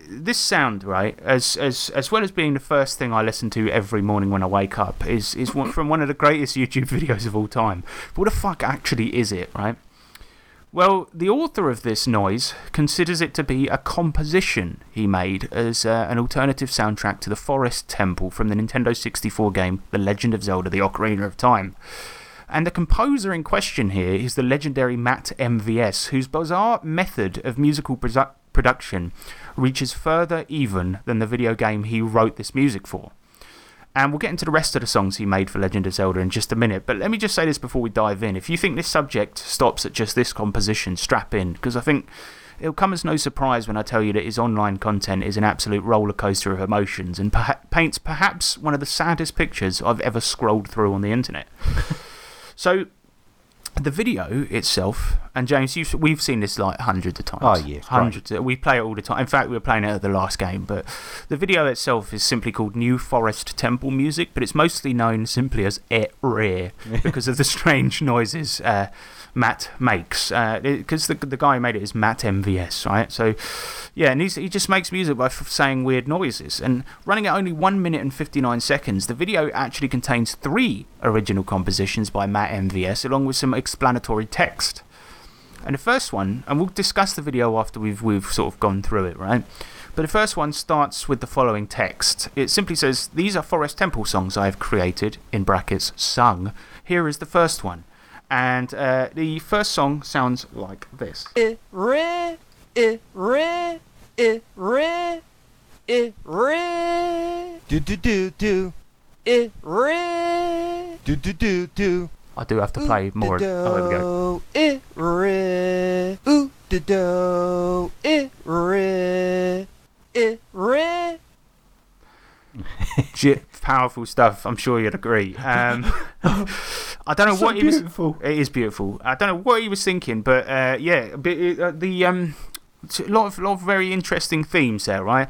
this sound, right, as as as well as being the first thing I listen to every morning when I wake up, is is one, from one of the greatest YouTube videos of all time. What the fuck actually is it, right? Well, the author of this noise considers it to be a composition he made as uh, an alternative soundtrack to the Forest Temple from the Nintendo 64 game The Legend of Zelda The Ocarina of Time. And the composer in question here is the legendary Matt MVS, whose bizarre method of musical produ- production reaches further even than the video game he wrote this music for. And we'll get into the rest of the songs he made for Legend of Zelda in just a minute. But let me just say this before we dive in. If you think this subject stops at just this composition, strap in, because I think it'll come as no surprise when I tell you that his online content is an absolute roller coaster of emotions and perha- paints perhaps one of the saddest pictures I've ever scrolled through on the internet. so, the video itself, and James, you've, we've seen this like hundreds of times. Oh, yeah, it's great. hundreds. We play it all the time. In fact, we were playing it at the last game. But the video itself is simply called New Forest Temple Music, but it's mostly known simply as Et Rare because of the strange noises uh, Matt makes. Uh, because the, the guy who made it is Matt MVS, right? So, yeah, and he just makes music by saying weird noises. And running at only 1 minute and 59 seconds, the video actually contains three original compositions by Matt MVS, along with some explanatory text. And the first one, and we'll discuss the video after we've, we've sort of gone through it, right? But the first one starts with the following text. It simply says, These are Forest Temple songs I have created, in brackets, sung. Here is the first one. And uh, the first song sounds like this. do do do do. Do do do do. I do have to play more. Oh, there we go. It ooh do do. It re. It re. J- powerful stuff. I'm sure you'd agree. Um, I don't know So what he was. It is beautiful. I don't know what he was thinking, but uh, yeah, but, uh, the um, it's a lot of lot of very interesting themes there, right?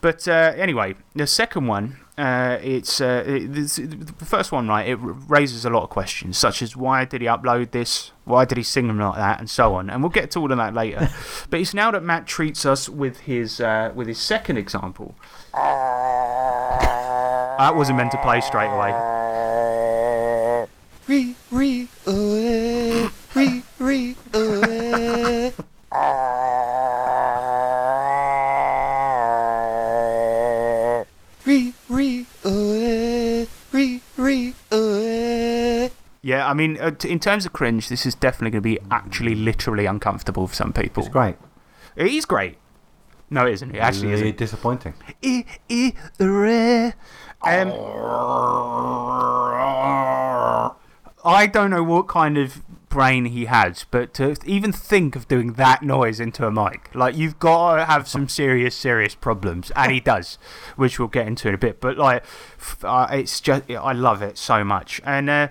But uh, anyway, the second one, uh, it's uh, it, this, the first one, right? It raises a lot of questions, such as why did he upload this? Why did he sing them like that, and so on. And we'll get to all of that later. but it's now that Matt treats us with his uh, with his second example. That wasn't meant to play straight away. re re uh re re uh re re uh re re uh Yeah, I mean, in terms of cringe, this is definitely going to be actually literally uncomfortable for some people. It's great. It is great. No, it isn't. It actually really isn't. disappointing. I- I- re- Um, I don't know what kind of brain he has, but to even think of doing that noise into a mic, like you've got to have some serious, serious problems, and he does, which we'll get into in a bit. But like, uh, it's just I love it so much, and uh,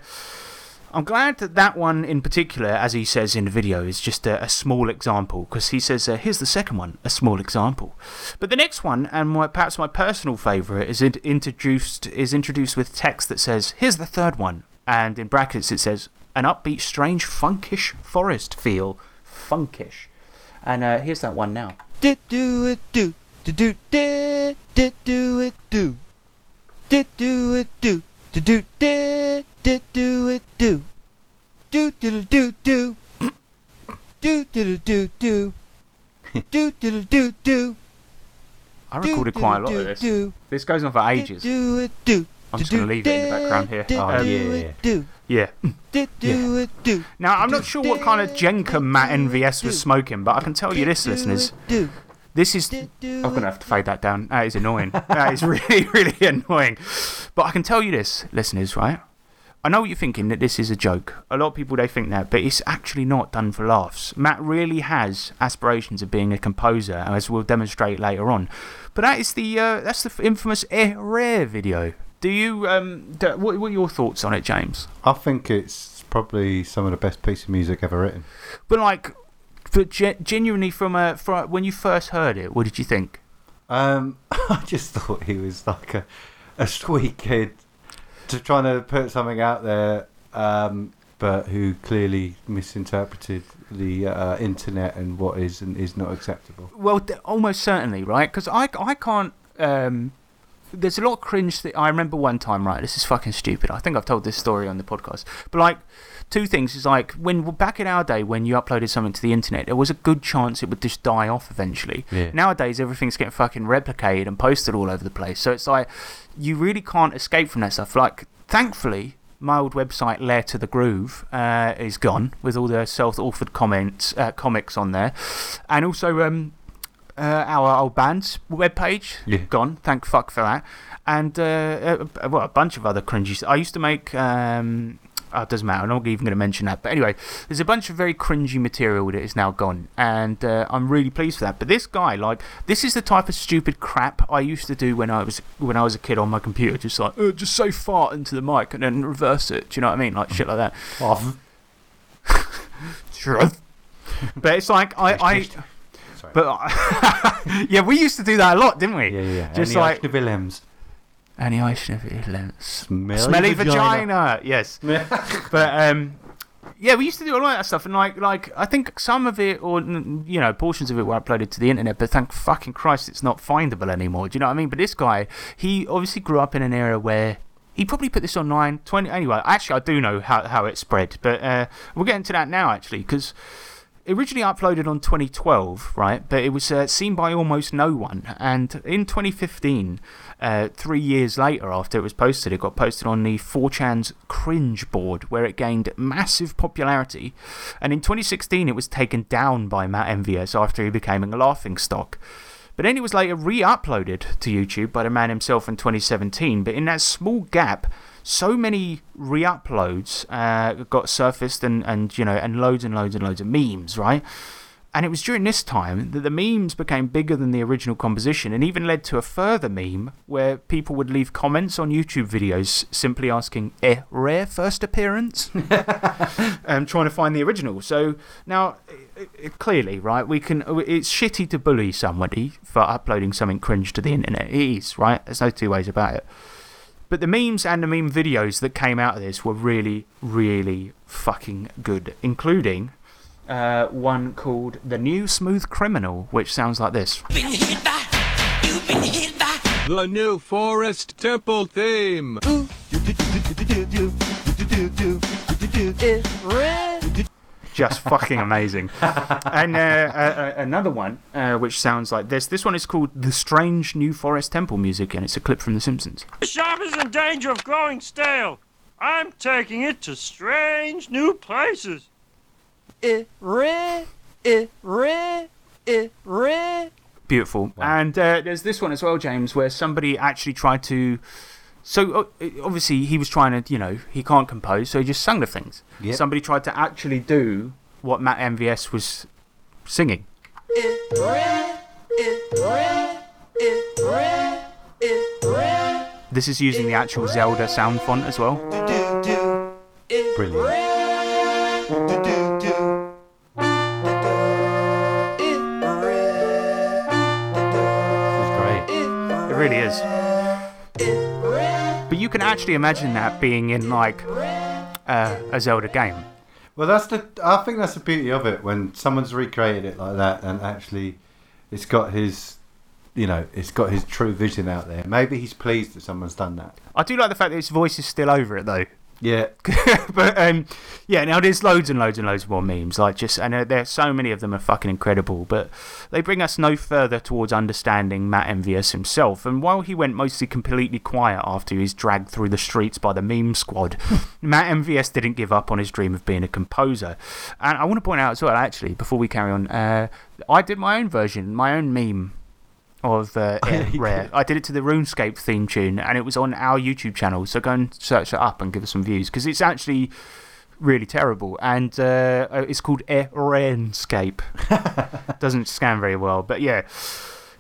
I'm glad that that one in particular, as he says in the video, is just a, a small example because he says, uh, here's the second one, a small example. But the next one, and my, perhaps my personal favourite, is it introduced is introduced with text that says, here's the third one, and in brackets it says, an upbeat, strange, funkish forest feel, funkish. And uh, here's that one now. Do it do do do it do do it do do do did did do it do do do do do do do do do do do do do do I recorded quite a lot of this. This goes on for ages. do do. I'm just gonna leave it in the background here. Oh, do yeah, yeah. Yeah. Do do. Now, I'm not sure what kind of Jenka Matt MVS was smoking, but I can tell you this, listeners. It do. This is. I'm going to have to fade that down. That is annoying. that is really, really annoying. But I can tell you this, listeners, right? I know what you're thinking that this is a joke. A lot of people they think that, but it's actually not done for laughs. Matt really has aspirations of being a composer, as we'll demonstrate later on. But that is the uh, that's the infamous Eh Reh video. Do you um do, what, what are your thoughts on it, James? I think it's probably some of the best piece of music ever written. But like, but ge- genuinely from a from when you first heard it, what did you think? Um, I just thought he was like a, a sweet kid, just trying to put something out there, um, but who clearly misinterpreted the uh, internet and what is and is not acceptable. Well, almost certainly, right? Because I, I can't. Um, there's a lot of cringe that I remember one time, right? This is fucking stupid. I think I've told this story on the podcast. But, like, two things is like, when back in our day, when you uploaded something to the internet, there was a good chance it would just die off eventually. Yeah. Nowadays, everything's getting fucking replicated and posted all over the place. So it's like, you really can't escape from that stuff. Like, thankfully, my old website, Lair to the Groove, uh, is gone with all the self authored comments, uh, comics on there. And also, um, uh, our old band's webpage, Yeah. gone. Thank fuck for that. And, uh, uh, well, a bunch of other cringy stuff. I used to make. Um, Oh, it doesn't matter. I'm not even going to mention that. But anyway, there's a bunch of very cringy material that is now gone. And uh, I'm really pleased for that. But this guy, like, this is the type of stupid crap I used to do when I was when I was a kid on my computer. Just like, uh, just say fart into the mic and then reverse it. Do you know what I mean? Like, shit like that. Sure. but it's like, I. I Sorry. but yeah, we used to do that a lot, didn't we? yeah, yeah. Just Annie like- Willems. Any ice smelly, Smelly, smelly vagina. Yes. but um, yeah, we used to do all that stuff, and like, like I think some of it, or you know, portions of it were uploaded to the internet. But thank fucking Christ, it's not findable anymore. Do you know what I mean? But this guy, he obviously grew up in an era where. He probably put this online 20. Anyway, actually, I do know how, how it spread, but uh, we'll get into that now, actually, because originally uploaded on 2012, right? But it was uh, seen by almost no one. And in 2015, uh, three years later after it was posted, it got posted on the 4chan's cringe board, where it gained massive popularity. And in 2016, it was taken down by Matt MVS after he became a laughing stock. But then it was later re uploaded to YouTube by the man himself in 2017. But in that small gap, so many re uploads uh, got surfaced and, and, you know, and loads and loads and loads of memes, right? And it was during this time that the memes became bigger than the original composition and even led to a further meme where people would leave comments on YouTube videos simply asking, eh, rare first appearance? um, trying to find the original. So now, i- i- clearly, right, we can, it's shitty to bully somebody for uploading something cringe to the internet. It is, right? There's no two ways about it. But the memes and the meme videos that came out of this were really, really fucking good, including one called The New Smooth Criminal, which sounds like this. The new Forest Temple theme. It's. Just fucking amazing. and uh, uh, uh, another one, uh, which sounds like this. This one is called The Strange New Forest Temple Music, and it's a clip from The Simpsons. The shop is in danger of growing stale. I'm taking it to strange new places. It's red. It's red. It's red. Beautiful. And uh, there's this one as well, James, where somebody actually tried to. So, obviously, he was trying to, you know, he can't compose, so he just sung the things. Yep. Somebody tried to actually do what Matt MVS was singing. This is using the actual Zelda sound font as well. Brilliant. red. Do But you can actually imagine that being in, like, uh, a Zelda game. Well, that's the. I think that's the beauty of it when someone's recreated it like that, and actually, it's got his, you know, it's got his true vision out there. Maybe he's pleased that someone's done that. I do like the fact that his voice is still over it, though. Yeah, but um, yeah, now there's loads and loads and loads more memes. Like just, and uh, there's so many of them are fucking incredible. But they bring us no further towards understanding Matt MVS himself. And while he went mostly completely quiet after he was dragged through the streets by the meme squad, Matt MVS didn't give up on his dream of being a composer. And I want to point out as well, actually, before we carry on, uh, I did my own version, my own meme of uh, Rare. I did it to the RuneScape theme tune, and it was on our YouTube channel. So go and search it up and give us some views because it's actually really terrible. And uh, uh, it's called RuneScape. Doesn't scan very well, but yeah.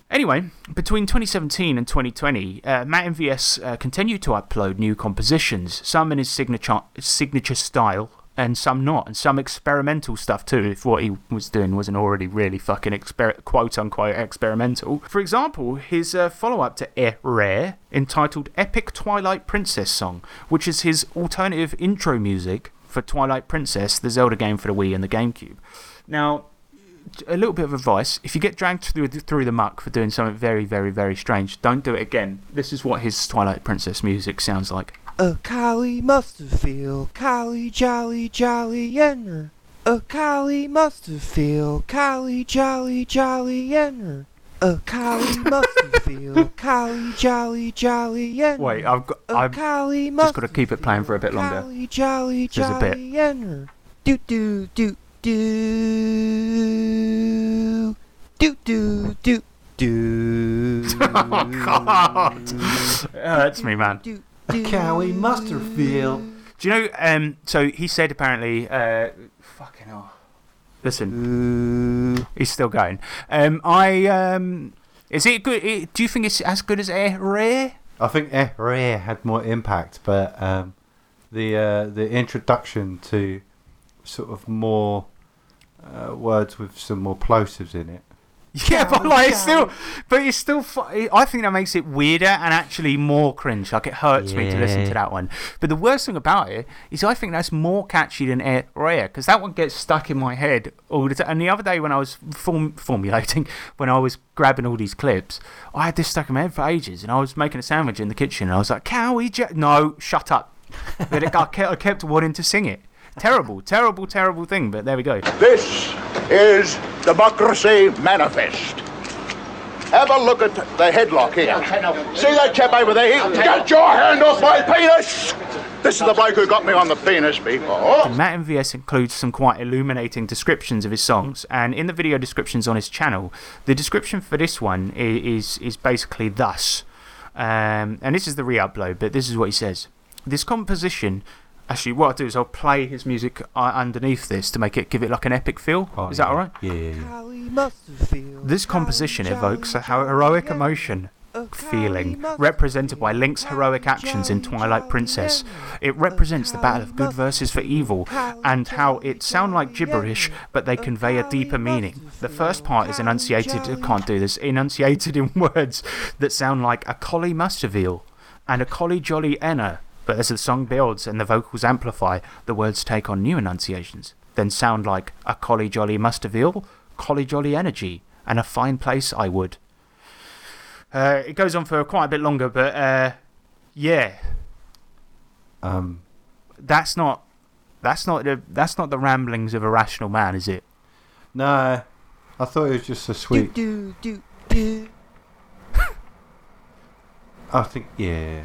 Anyway, between 2017 and 2020, uh, Matt MVS uh, continued to upload new compositions, some in his signature, signature style, and some not, and some experimental stuff too, if what he was doing wasn't already really fucking quote unquote experimental. For example, his uh, follow up to E Rare, entitled Epic Twilight Princess Song, which is his alternative intro music for Twilight Princess, the Zelda game for the Wii and the GameCube. Now, a little bit of advice if you get dragged through the, through the muck for doing something very, very, very strange, don't do it again. This is what his Twilight Princess music sounds like. A collie must have feel collie jolly jolly enner. A collie must have feel collie jolly jolly enner. A collie must have feel collie jolly jolly enner. Wait, I've got. A I've collie must gotta keep it playing for a bit longer. Collie jolly There's a bit. jolly enner. Do do do do do do do do. oh, God. It hurts me, man. Do, a do. cowie Musterfield. Do you know? Um, so he said apparently. Uh, fucking hell. Listen, he's still going. Um, I. Um, is it good? Do you think it's as good as Air Rare? I think Eh Reh had more impact, but um, the uh, the introduction to sort of more uh, words with some more plosives in it. Yeah, but like it's still, but it's still. I think that makes it weirder and actually more cringe. Like it hurts me to listen to that one. But the worst thing about it is, I think that's more catchy than Air Rare because that one gets stuck in my head all the time. And the other day when I was form- formulating, when I was grabbing all these clips, I had this stuck in my head for ages, and I was making a sandwich in the kitchen, and I was like, "Cowie, ja-" no, shut up." but it, I, kept, I kept wanting to sing it. Terrible, terrible, terrible thing. But there we go. This is Democracy Manifest. Have a look at the headlock here. See that chap over there? Get your hand off my penis! This is the bloke who got me on the penis before. Matt MVS includes some quite illuminating descriptions of his songs, and in the video descriptions on his channel, the description for this one i- is, is basically thus. Um, and this is the re upload, but this is what he says. This composition, actually, what I'll do is I'll play his music uh, underneath this to make it give it like an epic feel. is that yeah. alright? Yeah, yeah, yeah. How he must feel. This composition evokes a heroic emotion feeling represented by Link's heroic actions in Twilight Princess. It represents the battle of good versus for evil and how it sound like gibberish but they convey a deeper meaning. The first part is enunciated, I can't do this, enunciated in words that sound like a collie mustaveel and a collie jolly enna. But as the song builds and the vocals amplify, the words take on new enunciations, then sound like a collie jolly mustaveel, collie jolly energy, and a fine place I would. Uh, it goes on for quite a bit longer, but uh, yeah, Um, that's not that's not the that's not the ramblings of a rational man, is it? no, I thought it was just a Do sweet. do do do. I think, yeah,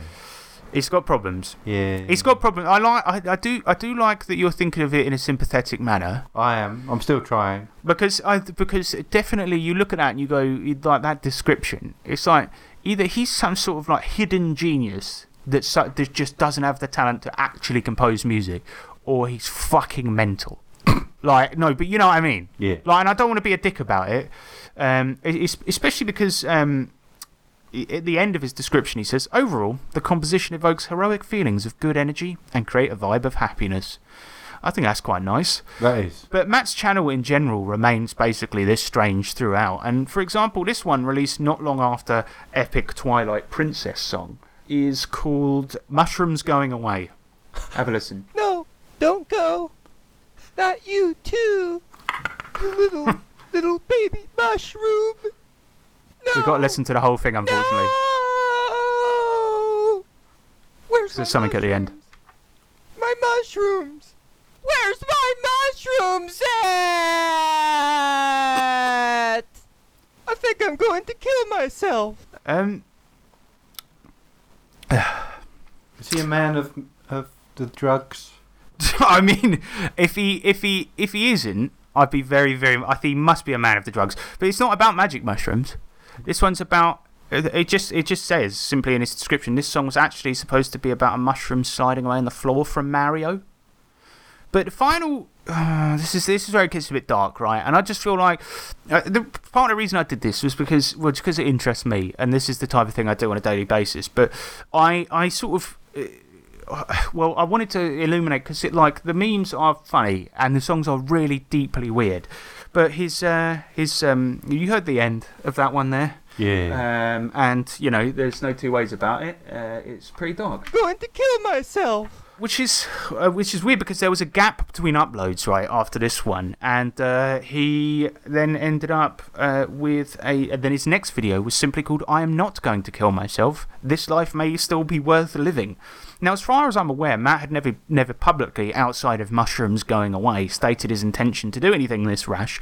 He's got problems. yeah. He's got problems. I like. I, I do. I do like that you're thinking of it in a sympathetic manner I am. I'm still trying. because I because definitely you look at that and you go like that description. It's like either he's some sort of like hidden genius that, so, that just doesn't have the talent to actually compose music, or he's fucking mental. like no, but you know what I mean. Yeah. Like, and I don't want to be a dick about it, um, it's, especially because um, at the end of his description, he says, Overall, the composition evokes heroic feelings of good energy and create a vibe of happiness. I think that's quite nice. That is. But Matt's channel in general remains basically this strange throughout. And for example, this one, released not long after Epic Twilight Princess song, is called Mushrooms Going Away. Have a listen. No, don't go. Not you too. You little little baby mushroom. No. We've got to listen to the whole thing, unfortunately. No. Where's There's my something at the end. My mushrooms. Where's my mushrooms at? I think I'm going to kill myself. Um, Is he a man of of the drugs? I mean, if he if he if he isn't, I'd be very very. I think he must be a man of the drugs. But it's not about magic mushrooms. This one's about. It just it just says simply in its description. This song was actually supposed to be about a mushroom sliding away on the floor from Mario. But the final. Uh, this is this is where it gets a bit dark, right? And I just feel like uh, the part of the reason I did this was because well, because it interests me, and this is the type of thing I do on a daily basis. But I I sort of well, I wanted to illuminate because it like the memes are funny and the songs are really deeply weird. But his uh, his um, you heard the end of that one there, Yeah. um, and you know there's no two ways about it. Uh, it's pretty dark, Going to kill myself. which is uh, which is weird because there was a gap between uploads right after this one, and uh, he then ended up uh, with a. Then his next video was simply called "I am not going to kill myself. This life may still be worth living." Now, as far as I'm aware, Matt had never, never publicly, outside of mushrooms going away, stated his intention to do anything this rash.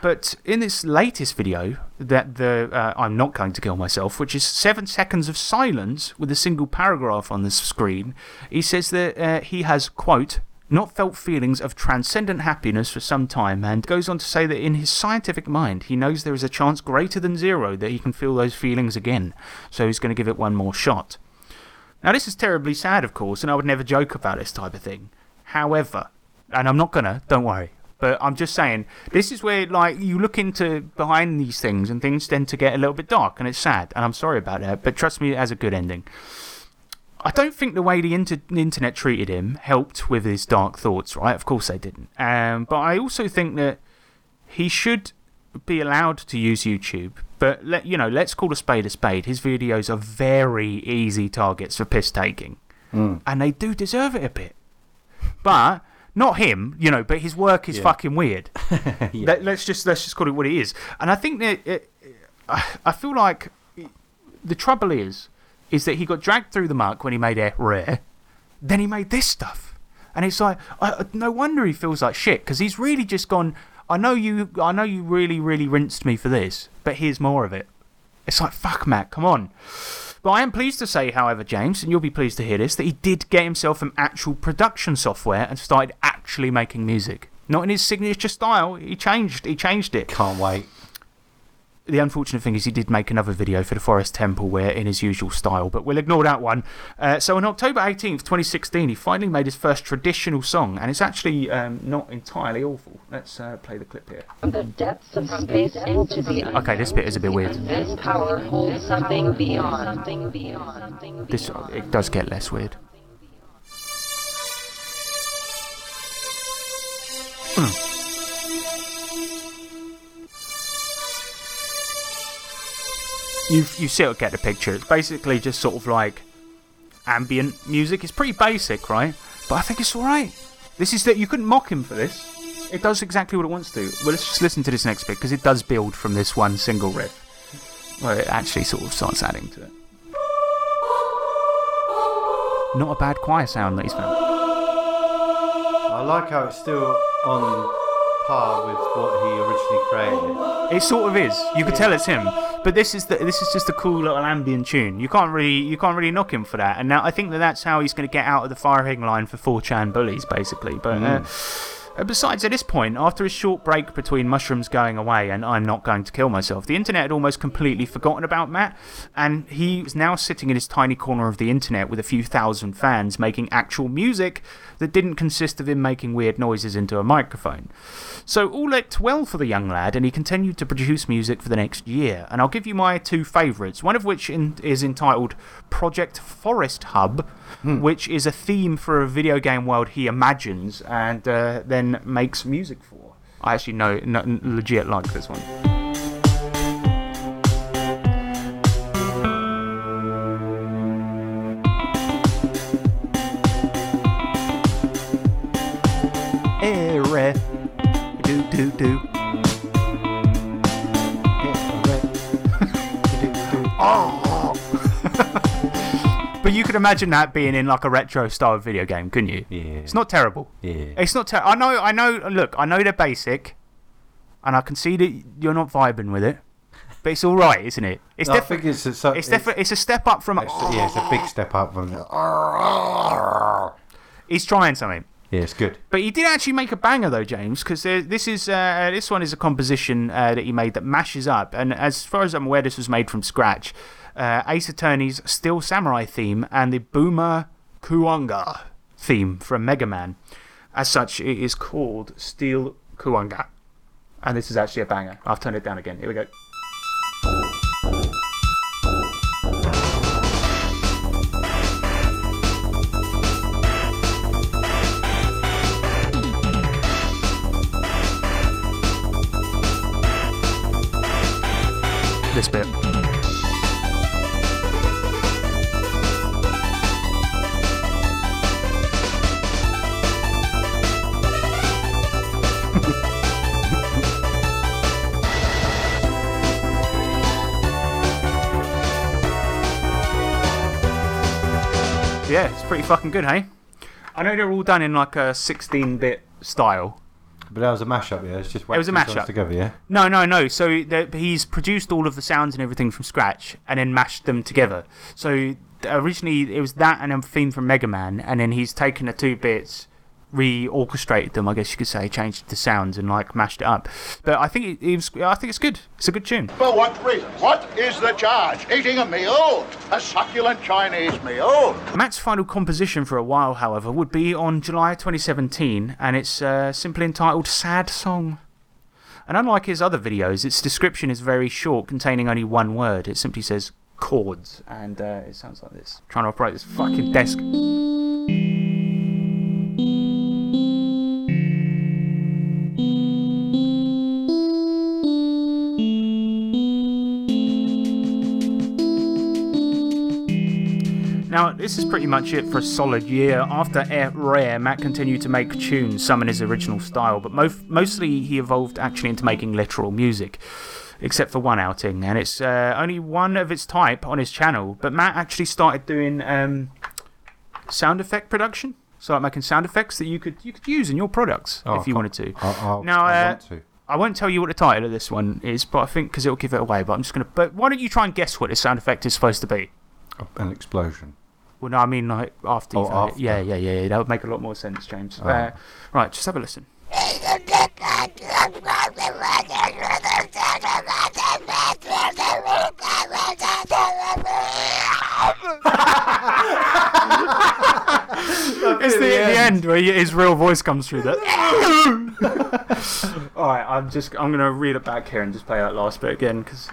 But in this latest video, that the uh, I'm not going to kill myself, which is seven seconds of silence with a single paragraph on the screen, he says that uh, he has quote not felt feelings of transcendent happiness for some time, and goes on to say that in his scientific mind, he knows there is a chance greater than zero that he can feel those feelings again. So he's going to give it one more shot. Now, this is terribly sad, of course, and I would never joke about this type of thing. However, and I'm not gonna, don't worry, but I'm just saying, this is where, like, you look into behind these things and things tend to get a little bit dark, and it's sad, and I'm sorry about that, but trust me, it has a good ending. I don't think the way the, inter- internet treated him helped with his dark thoughts, right? Of course they didn't. Um, but I also think that he should be allowed to use YouTube. But let you know, let's call a spade a spade. His videos are very easy targets for piss taking, mm. and they do deserve it a bit. But not him, you know. But his work is fucking weird. Let, us just let's just call it what it is. And I think that it, I I feel like the trouble is, is that he got dragged through the muck when he made Air Rare. Then he made this stuff. And it's like, I, no wonder he feels like shit because he's really just gone. I know you. I know you really, really rinsed me for this, but here's more of it. It's like, fuck, Matt, come on. But I am pleased to say, however, James, and you'll be pleased to hear this, that he did get himself some actual production software and started actually making music. Not in his signature style. He changed. He changed it. Can't wait. The unfortunate thing is he did make another video for the Forest Temple where in his usual style, but we'll ignore that one. Uh, so on October 18th, 2016, he finally made his first traditional song, and it's actually um, not entirely awful. Let's uh, play the clip here. the depths of space into the Okay, this bit is a bit weird. This power holds something beyond. Something beyond. Something This, it does get less weird. You, you sort of get the picture. It's basically just sort of like ambient music. It's pretty basic, right? But I think it's alright. This is that you couldn't mock him for this. It does exactly what it wants to. Well, let's just listen to this next bit because it does build from this one single riff. Well, it actually sort of starts adding to it. Not a bad choir sound that he's found. I like how it's still on par with what he originally created. It sort of is. You could tell it's him. But this is the, this is just a cool little ambient tune. You can't really you can't really knock him for that. And now I think that that's how he's going to get out of the firing line for 4chan bullies, basically. But. Uh, uh, Besides, at this point, after a short break between mushrooms going away and I'm not going to kill myself, the internet had almost completely forgotten about Matt, and he was now sitting in his tiny corner of the internet with a few thousand fans making actual music that didn't consist of him making weird noises into a microphone. So all looked well for the young lad, and he continued to produce music for the next year. And I'll give you my two favourites, one of which in, is entitled Project Forest Hub, which is a theme for a video game world he imagines and uh, then makes music for. I actually know, no, legit like this one. Ere. Do, do, do. But you could imagine that being in like a retro style video game, couldn't you? Yeah. It's not terrible. Yeah. It's not terrible. I know, I know, look, I know they're basic, and I can see that you're not vibing with it, but it's alright, isn't it? It's, No, I defi- think it's, a, it's, defi- it's a step up from. it's, yeah, it's a big step up from. He's trying something. Yeah, it's good. But he did actually make a banger though, James, because this is uh, this one is a composition uh, that he made that mashes up, and as far as I'm aware, this was made from scratch. Uh, Ace Attorney's Steel Samurai theme and the Boomer Kuwanger theme from Mega Man. As such, it is called Steel Kuwanger, and this is actually a banger. I've turned it down again. Here we go. This bit. Yeah, it's pretty fucking good, hey? I know they're all done in like a 16 bit style. But that was a mashup, yeah. It's just it was a mashup. together, yeah. No, no, no. So the, he's produced all of the sounds and everything from scratch and then mashed them together. So originally it was that and a theme from Mega Man, and then he's taken the two bits, re-orchestrated them, I guess you could say, changed the sounds and like mashed it up. But I think it, it was. I think it's good. It's a good tune. For what reason? What is the charge? Eating a meal? A succulent Chinese meal? Matt's final composition for a while, however, would be on July 2017, and it's uh, simply entitled Sad Song. And unlike his other videos, its description is very short, containing only one word. It simply says chords, and uh, it sounds like this. trying to operate this fucking desk. Now, this is pretty much it for a solid year. After Air Rare, Matt continued to make tunes, some in his original style, but mo- mostly he evolved actually into making literal music, except for one outing, and it's uh, only one of its type on his channel. But Matt actually started doing um, sound effect production, so like making sound effects that you could you could use in your products Oh, if you wanted to. I, I, Now, I uh, want to. I won't tell you what the title of this one is, but I think because it'll give it away. But I'm just gonna. But why don't you try and guess what this sound effect is supposed to be? An explosion. Well, no, I mean like after Oh, you've heard after. it. Yeah, yeah, yeah, yeah. That would make a lot more sense, James. Oh. Uh, right, just have a listen. It's the, the end where his real voice comes through. That. All right, I'm just I'm gonna read it back here and just play that last bit again because.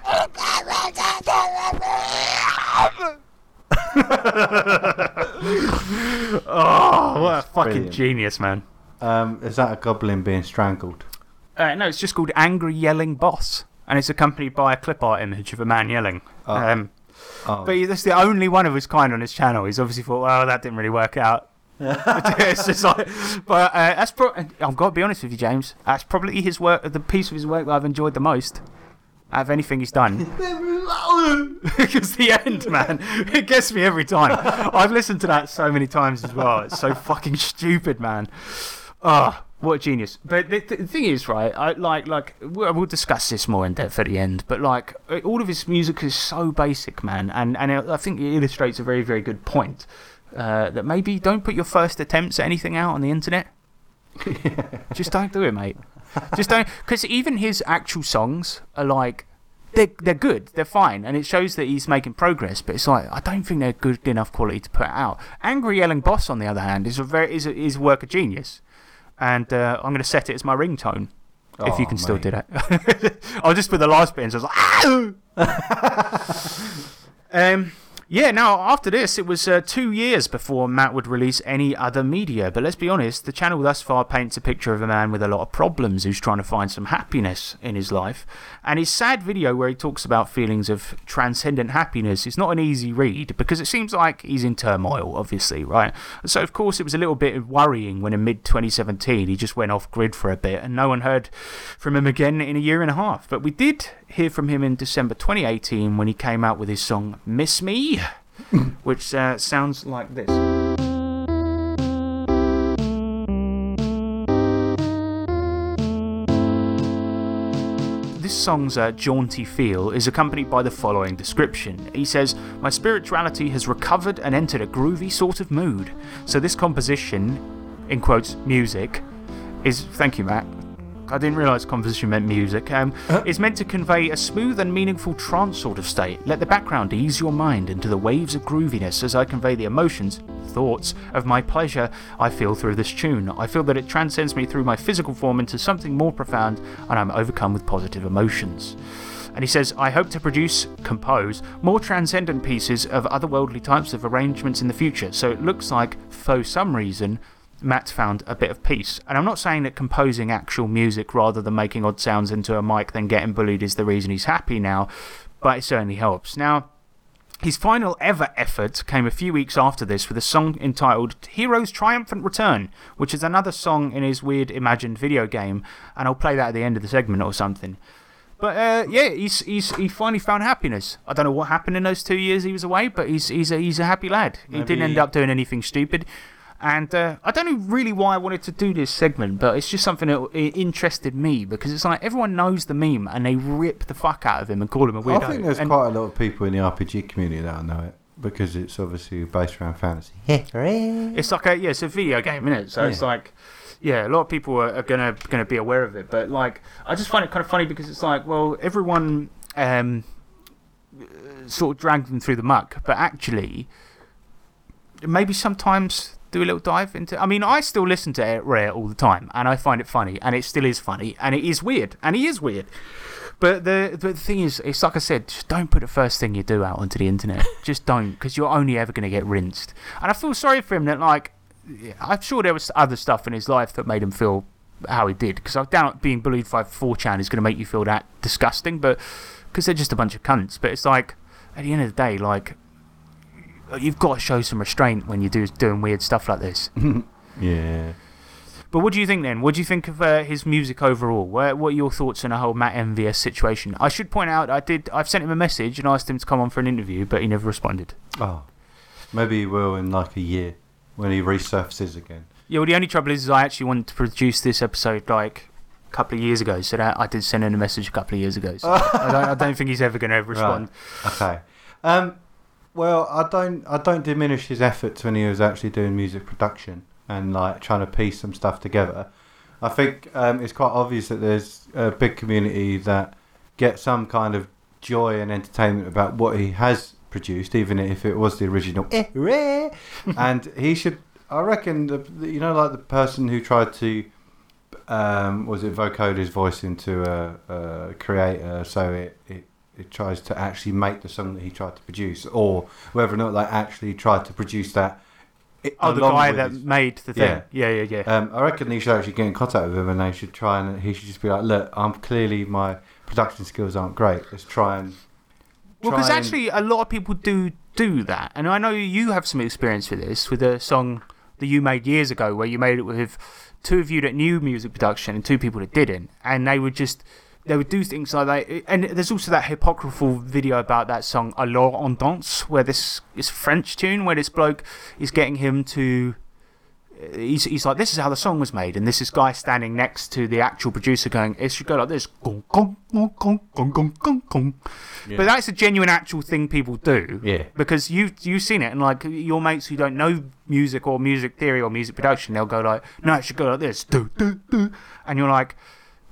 oh, what a fucking brilliant. genius, man. Um, is that a goblin being strangled? Uh, no, it's just called Angry Yelling Boss, and it's accompanied by a clip art image of a man yelling. Oh. Um, Oh, but that's the only one of his kind on his channel. He's obviously thought, well, that didn't really work out. it's just like, but uh, that's pro- I've got to be honest with you, James. That's probably his work, the piece of his work that I've enjoyed the most out of anything he's done. Because the end, man, it gets me every time. I've listened to that so many times as well. It's so fucking stupid, man. Oh, what a genius! But the, the thing is, right? I like like we'll, we'll discuss this more in depth at the end. But like all of his music is so basic, man, and and I think it illustrates a very very good point. Uh, that maybe don't put your first attempts at anything out on the internet. Just don't do it, mate. Just don't, because even his actual songs are like they're they're good, they're fine, and it shows that he's making progress. But it's like I don't think they're good enough quality to put out. Angry Yelling Boss, on the other hand, is a very is a, is a work of genius, and uh, I'm going to set it as my ringtone. if you Oh, can still do that, I'll just put the last bit in. So I was like, um, yeah. Now after this, it was uh, two years before Matt would release any other media. But let's be honest, the channel thus far paints a picture of a man with a lot of problems who's trying to find some happiness in his life. And his sad video, where he talks about feelings of transcendent happiness, is not an easy read because it seems like he's in turmoil. Obviously, right? So of course it was a little bit worrying when in mid 2017 he just went off grid for a bit and no one heard from him again in a year and a half. But we did hear from him in December 2018 when he came out with his song Miss Me, which uh, sounds like this. This song's uh, jaunty feel is accompanied by the following description. He says, My spirituality has recovered and entered a groovy sort of mood. So, this composition, in quotes, music, is. Thank you, Matt. I didn't realise composition meant music. Um, It's meant to convey a smooth and meaningful trance sort of state. Let the background ease your mind into the waves of grooviness as I convey the emotions, thoughts of my pleasure I feel through this tune. I feel that it transcends me through my physical form into something more profound, and I'm overcome with positive emotions. And he says, I hope to produce, compose, more transcendent pieces of otherworldly types of arrangements in the future. So it looks like, for some reason, Matt found a bit of peace. And I'm not saying that composing actual music rather than making odd sounds into a mic then getting bullied is the reason he's happy now, but it certainly helps. Now, his final ever effort came a few weeks after this with a song entitled Hero's Triumphant Return, which is another song in his weird imagined video game, and I'll play that at the end of the segment or something. But uh, yeah, he's, he's, he finally found happiness. I don't know what happened in those two years he was away, but he's, he's, a, he's a happy lad. He didn't end up doing anything stupid. And uh, I don't know really why I wanted to do this segment, but it's just something that interested me because it's like everyone knows the meme and they rip the fuck out of him and call him a weirdo. I think there's And- quite a lot of people in the RPG community that know it because it's obviously based around fantasy. It's like a yeah, it's a video game, isn't it? So it's like yeah, a lot of people are, are gonna gonna be aware of it. But like, I just find it kind of funny because it's like, well, everyone um, uh, sort of dragged them through the muck, but actually, maybe sometimes do a little dive into. I mean, I still listen to Rare all the time, and I find it funny, and it still is funny, and it is weird, and he is weird. But the, but the thing is, it's like I said, just don't put the first thing you do out onto the internet. just don't, because you're only ever going to get rinsed. And I feel sorry for him that, like, I'm sure there was other stuff in his life that made him feel how he did. Because I doubt being bullied by 4chan is going to make you feel that disgusting, but because they're just a bunch of cunts. But it's like, at the end of the day, like, you've got to show some restraint when you're do, doing weird stuff like this. Yeah. But what do you think then? What do you think of uh, his music overall? What, what are your thoughts on the whole Matt MVS situation? I should point out, I did. I've sent him a message and asked him to come on for an interview, but he never responded. Oh, maybe he will in like a year when he resurfaces again. Yeah, well, the only trouble is, is I actually wanted to produce this episode like a couple of years ago. So that I did send him a message a couple of years ago. So I, don't, I don't think he's ever going to respond. Okay. Um, well, I don't I don't diminish his efforts when he was actually doing music production and like trying to piece some stuff together. I think um, it's quite obvious that there's a big community that get some kind of joy and entertainment about what he has produced, even if it was the original. Eh, and he should, I reckon, the, you know, like the person who tried to, um, was it vocode his voice into a, a creator, so it it tries to actually make the song that he tried to produce, or whether or not they actually tried to produce that. i- Oh, the guy that his- made the thing. Yeah, yeah, yeah. um, I reckon he should actually get in contact with him, and they should try and he should just be like, "Look, I'm clearly my production skills aren't great. Let's try and." Well, because actually, a lot of people do do that, and I know you have some experience with this with a song that you made years ago, where you made it with two of you that knew music production and two people that didn't, and they would just they would do things like that. And there's also that hypocritical video about that song "Alors on danse," where this is French tune where this bloke is getting him to. Uh, he's, he's like, this is how the song was made, and this is guy standing next to the actual producer going, it should go like this. Gong, gong, gong, gong, gong, gong, gong, gong. But that's a genuine actual thing people do. Yeah. Because you, you've seen it, and like your mates who don't know music or music theory or music production, they'll go like, no, it should go like this. And you're like,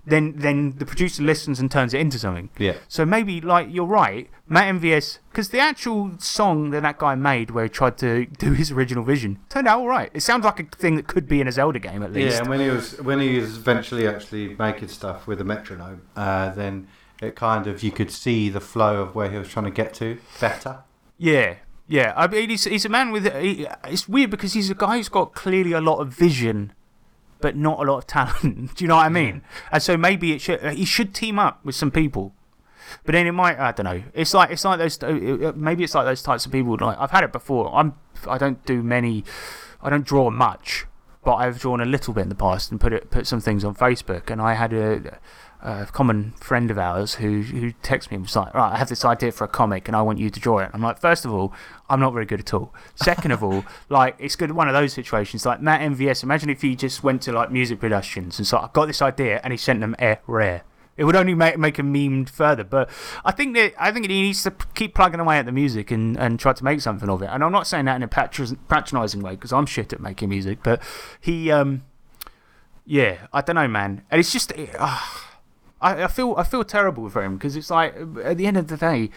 then, then the producer listens and turns it into something. Yeah. So maybe, like, you're right, Matt MVS, because the actual song that that guy made where he tried to do his original vision turned out all right. It sounds like a thing that could be in a Zelda game at least. Yeah, and when he was when he was eventually actually making stuff with a metronome, uh, then it kind of you could see the flow of where he was trying to get to better. Yeah, yeah. I mean, he's, he's a man with. He, it's weird because he's a guy who's got clearly a lot of vision, but not a lot of talent. Do you know what I mean? And so maybe it should. He should team up with some people. But then it might. I don't know. It's like it's like those. uh, Maybe it's like those types of people. Like I've had it before. I'm. I don't do many. I don't draw much, but I've drawn a little bit in the past and put it put some things on Facebook. And I had a. A common friend of ours who who texted me and was like, "Right, I have this idea for a comic and I want you to draw it." I'm like, first of all, I'm not very good at all. Second of all, like it's good one of those situations. Like Matt MVS, imagine if he just went to like music productions and so I've got this idea and he sent them air rare. It would only make make him meme further. But I think that I think he needs to keep plugging away at the music and, and try to make something of it. And I'm not saying that in a patron- patronising way because I'm shit at making music. But he, um, yeah, I don't know, man. And it's just, it, ah, I, I feel I feel terrible for him because it's like at the end of the day,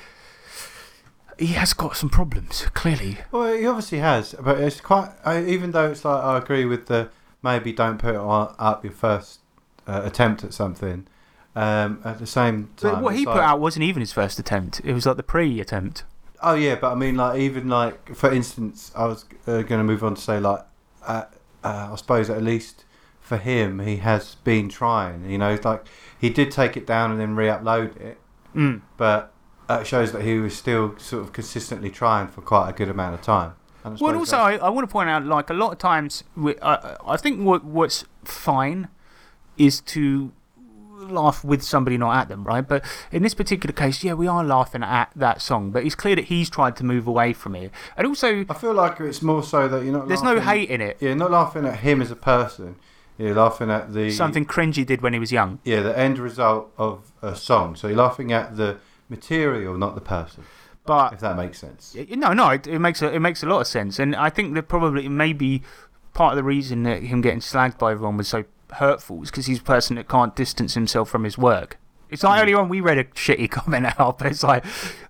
he has got some problems clearly. Well, he obviously has, but it's quite. I, even though it's like I agree with the maybe don't put it on, up your first uh, attempt at something. Um, at the same time, But what he put out wasn't even his first attempt. It was like the pre-attempt. Oh yeah, but I mean, like even like for instance, I was uh, going to move on to say like, uh, uh, I suppose at least for him, he has been trying. You know, it's like he did take it down and then re-upload it, Mm. but it shows that he was still sort of consistently trying for quite a good amount of time. Well, also, I, I want to point out, like, a lot of times, we, uh, I think what what's fine is to laugh with somebody, not at them, right? But in this particular case, yeah, we are laughing at that song, but it's clear that he's tried to move away from it. And also, I feel like it's more so that you're not. there's no hate in it. Yeah, you're not laughing at him as a person. You're laughing at the Something cringy did when he was young. Yeah, the end result of a song. So you're laughing at the material, not the person. But If that makes sense. No, no, it, it makes a, it makes a lot of sense, and I think that probably maybe part of the reason that him getting slagged by everyone was so hurtful is because he's a person that can't distance himself from his work. It's like earlier on we read a shitty comment out, but it's like,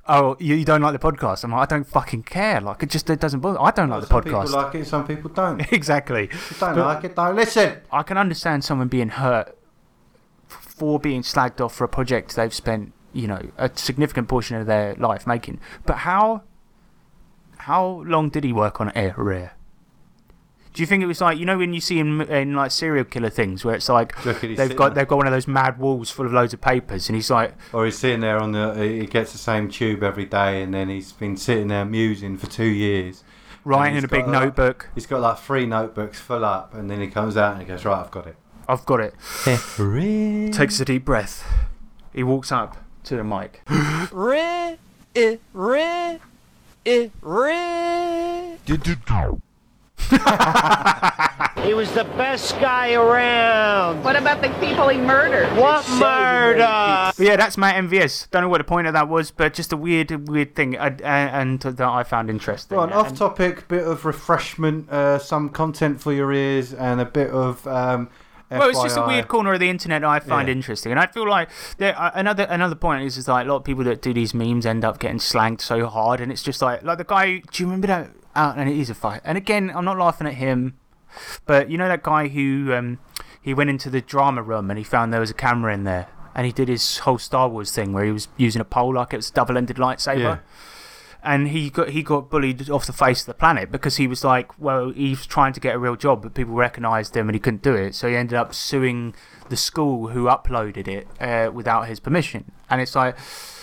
oh, you, you don't like the podcast. I'm like, I don't fucking care. Like, it just it doesn't bother. I don't like the podcast. some people like it, some people don't. exactly. If you don't But- like it, don't listen. I can understand someone being hurt for being slagged off for a project they've spent, you know, a significant portion of their life making. But how how long did he work on Air Rare? Do you think it was like you know when you see in, in like serial killer things where it's like Do you reckon they've got there? they've got one of those mad walls full of loads of papers and he's like Or he's sitting there on the. He gets the same tube every day, and then he's been sitting there musing for two years. writing in a big like- uh, notebook. He's got like three notebooks full up, and then he comes out and he goes, "Right, I've got it." I've got it. Takes a deep breath. He walks up to the mic. Re, it, re, He was the best guy around. What about the people he murdered? What murder? But yeah, that's Matt MVS. Don't know what the point of that was, but just a weird, weird thing, uh, uh, and that I found interesting. Right, off And- topic, bit of refreshment, uh, some content for your ears, and a bit of. Um, Well, it's just a weird corner of the internet I find Yeah. interesting, and I feel like there uh, another another point is is like a lot of people that do these memes end up getting slanged so hard, and it's just like like the guy. Do you remember that? Uh, and it is a fight. And again, I'm not laughing at him, but you know that guy who um, he went into the drama room and he found there was a camera in there, and he did his whole Star Wars thing where he was using a pole like it was a double-ended lightsaber. Yeah. And he got he got bullied off the face of the planet because he was like, well, he was trying to get a real job, but people recognised him and he couldn't do it. So he ended up suing the school who uploaded it uh, without his permission. And it's like,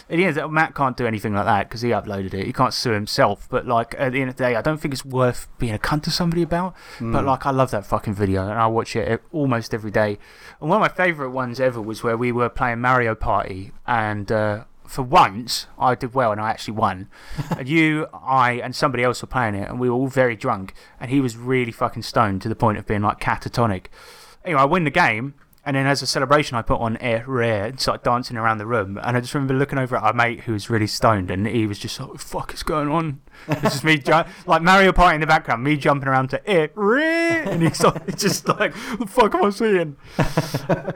at the end of the Matt can't do anything like that because he uploaded it. He can't sue himself. But like at the end of the day, I don't think it's worth being a cunt to somebody about. But like, I love that fucking video and I watch it almost every day. And one of my favourite ones ever was where we were playing Mario Party and. Uh, for once, I did well and I actually won. and you, I, and somebody else were playing it, and we were all very drunk. And he was really fucking stoned to the point of being like catatonic. Anyway, I win the game, and then as a celebration, I put on Air Rare and started dancing around the room. And I just remember looking over at our mate who was really stoned, and he was just like, "What the fuck is going on?" It's just me, ju- like Mario Party in the background, me jumping around to Air Rare, and he's like, just like, "What the fuck am I seeing?"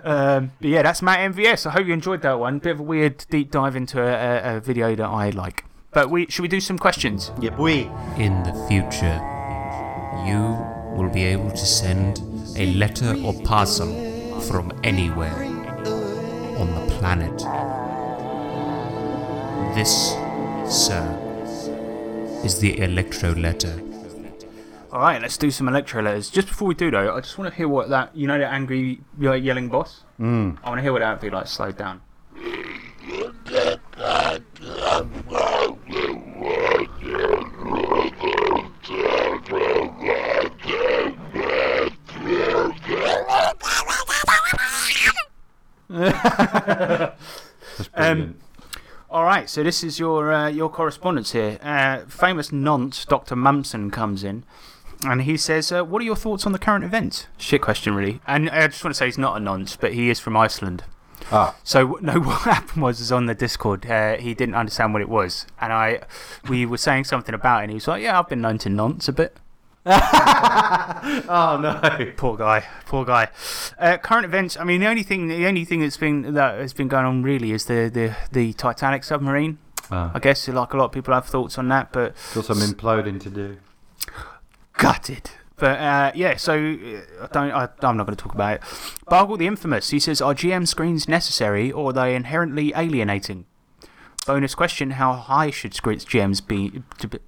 um, but yeah, that's Matt MVS. I hope you enjoyed that one. Bit of a weird deep dive into a, a, a video that I like. But we should we do some questions? Yeah, boy. In the future, you will be able to send a letter or parcel from anywhere on the planet. This, sir, is the electro letter. All right, let's do some electro letters. Just before we do though, I just want to hear what that you know that angry yelling boss. Mm. I want to hear what that would be like. Slowed down. That's brilliant. All right, so this is your uh, your correspondence here. Uh, famous nonce Dr. Mumson comes in, and he says, uh, "What are your thoughts on the current events?" Shit question, really. And I just want to say he's not a nonce, but he is from Iceland. ah, So no, what happened was, is on the Discord, uh, he didn't understand what it was, and I, we were saying something about it, and he was like, "Yeah, I've been known to nonce a bit." oh no. Poor guy, poor guy. Uh, current events. I mean, the only thing, the only thing that's been that has been going on really is the the, the Titanic submarine. Ah, I guess like a lot of people have thoughts on that, but got some imploding to do. gutted. But uh, yeah, so uh, I don't. I, I'm not going to talk about it. Bargle the infamous. He says, "Are GM screens necessary, or are they inherently alienating?" Bonus question: How high should screens GMs be? To be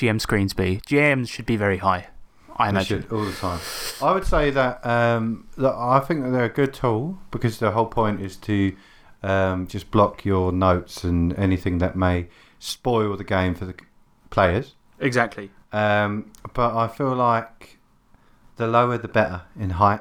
GM screens be? GMs should be very high. I They imagine. should all the time. I would say that, um, that I think that they're a good tool because the whole point is to um, just block your notes and anything that may spoil the game for the players. Exactly. Um, but I feel like the lower the better in height.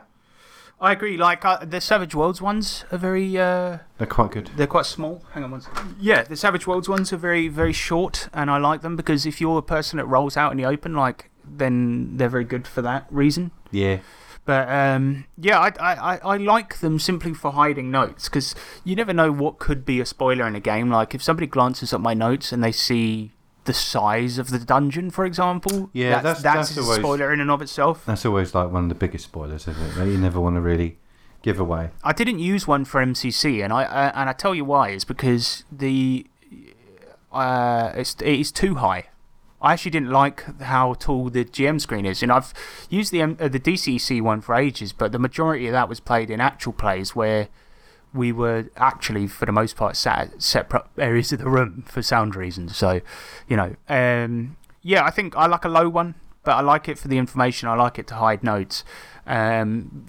I agree. Like uh, the Savage Worlds ones are very. Uh, They're quite good. They're quite small. Hang on one second. Yeah, the Savage Worlds ones are very, very short, and I like them because if you're a person that rolls out in the open, like, then they're very good for that reason. Yeah. But um, yeah, I, I, I- I like them simply for hiding notes because you never know what could be a spoiler in a game. Like, if somebody glances at my notes and they see the size of the dungeon, for example, Yeah, that's, that's- that's, that's a spoiler in and of itself. That's always like one of the biggest spoilers, isn't it? That you never want to really give away. I didn't use one for MCC, and I uh, and I tell you why is because the uh, it's it is too high. I actually didn't like how tall the GM screen is, and I've used the uh, the DCC one for ages, but the majority of that was played in actual plays where we were actually, for the most part, sat at separate areas of the room for sound reasons. So, you know, um, yeah, I think I like a low one, but I like it for the information. I like it to hide notes. Um,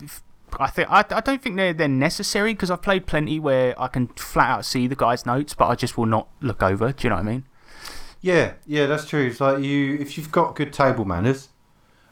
I think I, I don't think they're they're necessary because I've played plenty where I can flat out see the guy's notes, but I just will not look over. Do you know what I mean? Yeah, yeah, that's true. It's like you, if you've got good table manners,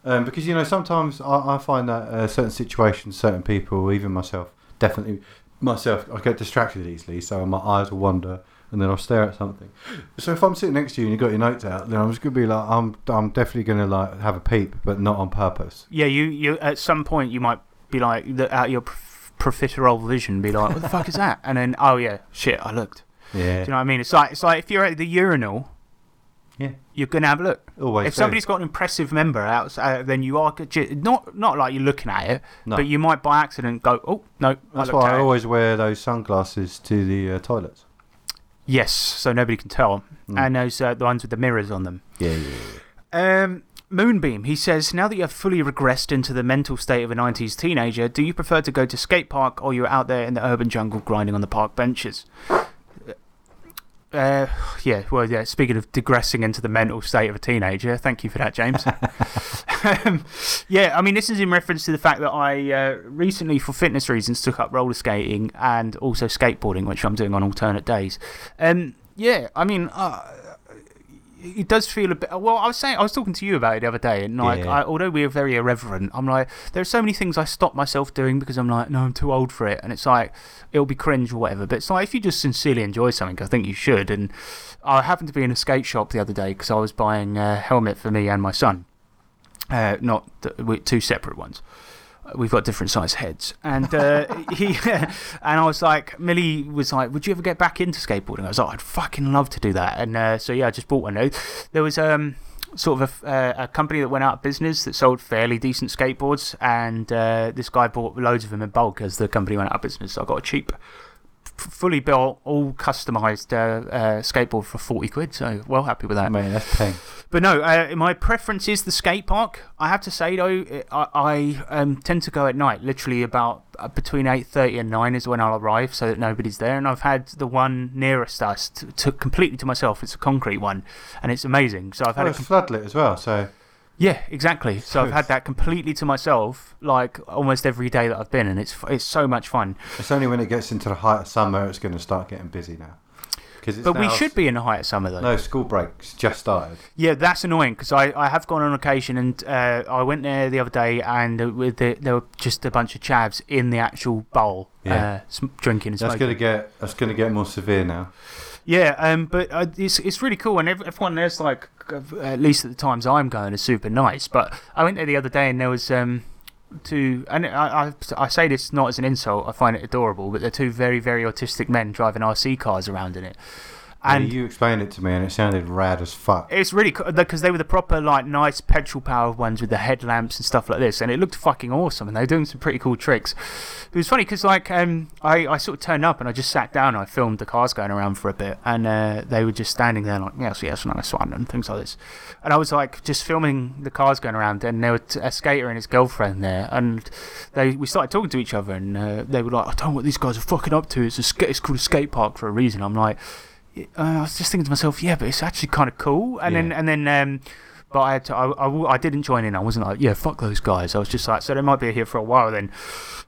um, because you know sometimes I, I find that uh, certain situations, certain people, even myself, definitely myself, I get distracted easily, so my eyes will wander, and then I'll stare at something. So if I'm sitting next to you and you've got your notes out, then I'm just gonna be like, I'm, I'm definitely gonna like have a peep, but not on purpose. Yeah, you, you at some point you might be like, the, out your prof- profiterole vision, be like, what the fuck is that? And then, oh yeah, shit, I looked. Yeah. Do you know what I mean? It's like, it's like if you're at the urinal, Yeah. you're going to have a look. Always if somebody's got an impressive member outside, then you are not not like you're looking at it, No. but you might by accident go, oh no, That's I why I it. always wear those sunglasses to the uh, toilets. Yes, so nobody can tell, and those uh, the ones with the mirrors on them. Yeah, yeah, yeah. Um, Moonbeam, he says, now that you have fully regressed into the mental state of a 90s teenager, do you prefer to go to skate park or you're out there in the urban jungle grinding on the park benches? Uh, yeah, well, yeah, speaking of digressing into the mental state of a teenager, thank you for that, James. um, yeah, I mean, this is in reference to the fact that I uh, recently, for fitness reasons, took up roller skating and also skateboarding, which I'm doing on alternate days. Um, yeah, I mean, uh, it does feel a bit. Well, I was saying, I was talking to you about it the other day, and like, Yeah. I, although we are very irreverent, I'm like, there are so many things I stop myself doing because I'm like, no, I'm too old for it, and it's like, it'll be cringe or whatever. But it's like, if you just sincerely enjoy something, I think you should. And I happened to be in a skate shop the other day because I was buying a helmet for me and my son, uh, not two separate ones. We've got different size heads, and uh, he and I was like, Millie was like, "Would you ever get back into skateboarding?" I was like, "I'd fucking love to do that." And uh, so yeah, I just bought one. There- was um sort of a, uh, a company that went out of business that sold fairly decent skateboards, and uh, this guy bought loads of them in bulk as the company went out of business. So I got a cheap, fully built, all customised uh, uh, skateboard for forty quid. So well happy with that. Mate, that's. But no, uh, my preference is the skate park. I have to say though, I, I um, tend to go at night. Literally about uh, between eight thirty and nine is when I'll arrive, so that nobody's there. And I've had the one nearest us to, to completely to myself. It's a concrete one, and it's amazing. So I've had Oh, it. floodlit as well, so yeah, exactly. So I've had that completely to myself, like almost every day that I've been, and it's it's so much fun. it's only when it gets into the height of summer it's going to start getting busy now. But we should be in the height of summer though. No, school breaks just started. Yeah, that's annoying because I, I have gone on occasion and uh, I went there the other day and uh, the, there were just a bunch of chavs in the actual bowl Yeah. uh, sm- drinking and That's smoking. going to get that's going to get more severe now. Yeah, um, but uh, it's it's really cool, and everyone there's like, at least at the times I'm going, is super nice. But I went there the other day, and there was um, two, and I, I I say this not as an insult, I find it adorable, but they're two very very autistic men driving RC cars around in it, And and you explained it to me, and it sounded rad as fuck. it's really cool because they were the proper like nice petrol powered ones with the headlamps and stuff like this, and it looked fucking awesome. And they were doing some pretty cool tricks. It was funny because like um I, I sort of turned up and I just sat down and I filmed the cars going around for a bit, and uh, they were just standing there like yes yes nice one and things like this, and I was like just filming the cars going around, and there was a skater and his girlfriend there, and they we started talking to each other, and uh, they were like I don't know what these guys are fucking up to. It's a it's called a skate park for a reason. I'm like I was just thinking to myself, yeah, but it's actually kind of cool. And then, and then, um, but I, had to, I, I, I didn't join in. I wasn't like, yeah, fuck those guys. I was just like, so they might be here for a while then.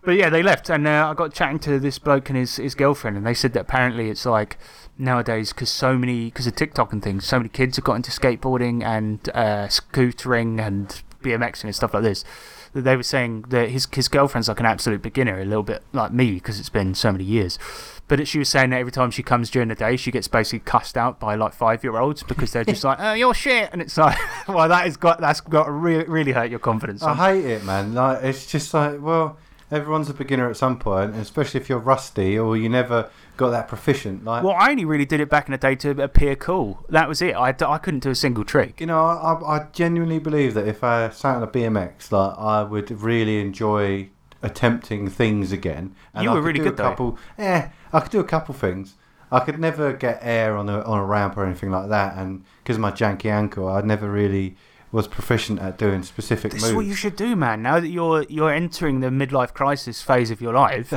But yeah, they left, and uh, I got chatting to this bloke and his his girlfriend, and they said that apparently it's like nowadays because so many because of TikTok and things, so many kids have got into skateboarding and uh, scootering and BMXing and stuff like this. That they were saying that his his girlfriend's like an absolute beginner, a little bit like me because it's been so many years. But she was saying that every time she comes during the day, she gets basically cussed out by like five year olds because they're just like, "Oh, you're shit," and it's like, well, that has got that's got to really really hurt your confidence. I hate it, man. Like it's just like, well, everyone's a beginner at some point, especially if you're rusty or you never got that proficient. Like, Well, I only really did it back in the day to appear cool. That was it. I, I couldn't do a single trick. you know, I, I genuinely believe that if I sat on a BMX, like I would really enjoy attempting things again. And You I were could really do good, a though. couple. Yeah, I could do a couple things. I could never get air on a on a ramp or anything like that, and because of my janky ankle, I'd never really was proficient at doing specific This moves. is what you should do, man. Now that you're you're entering the midlife crisis phase of your life,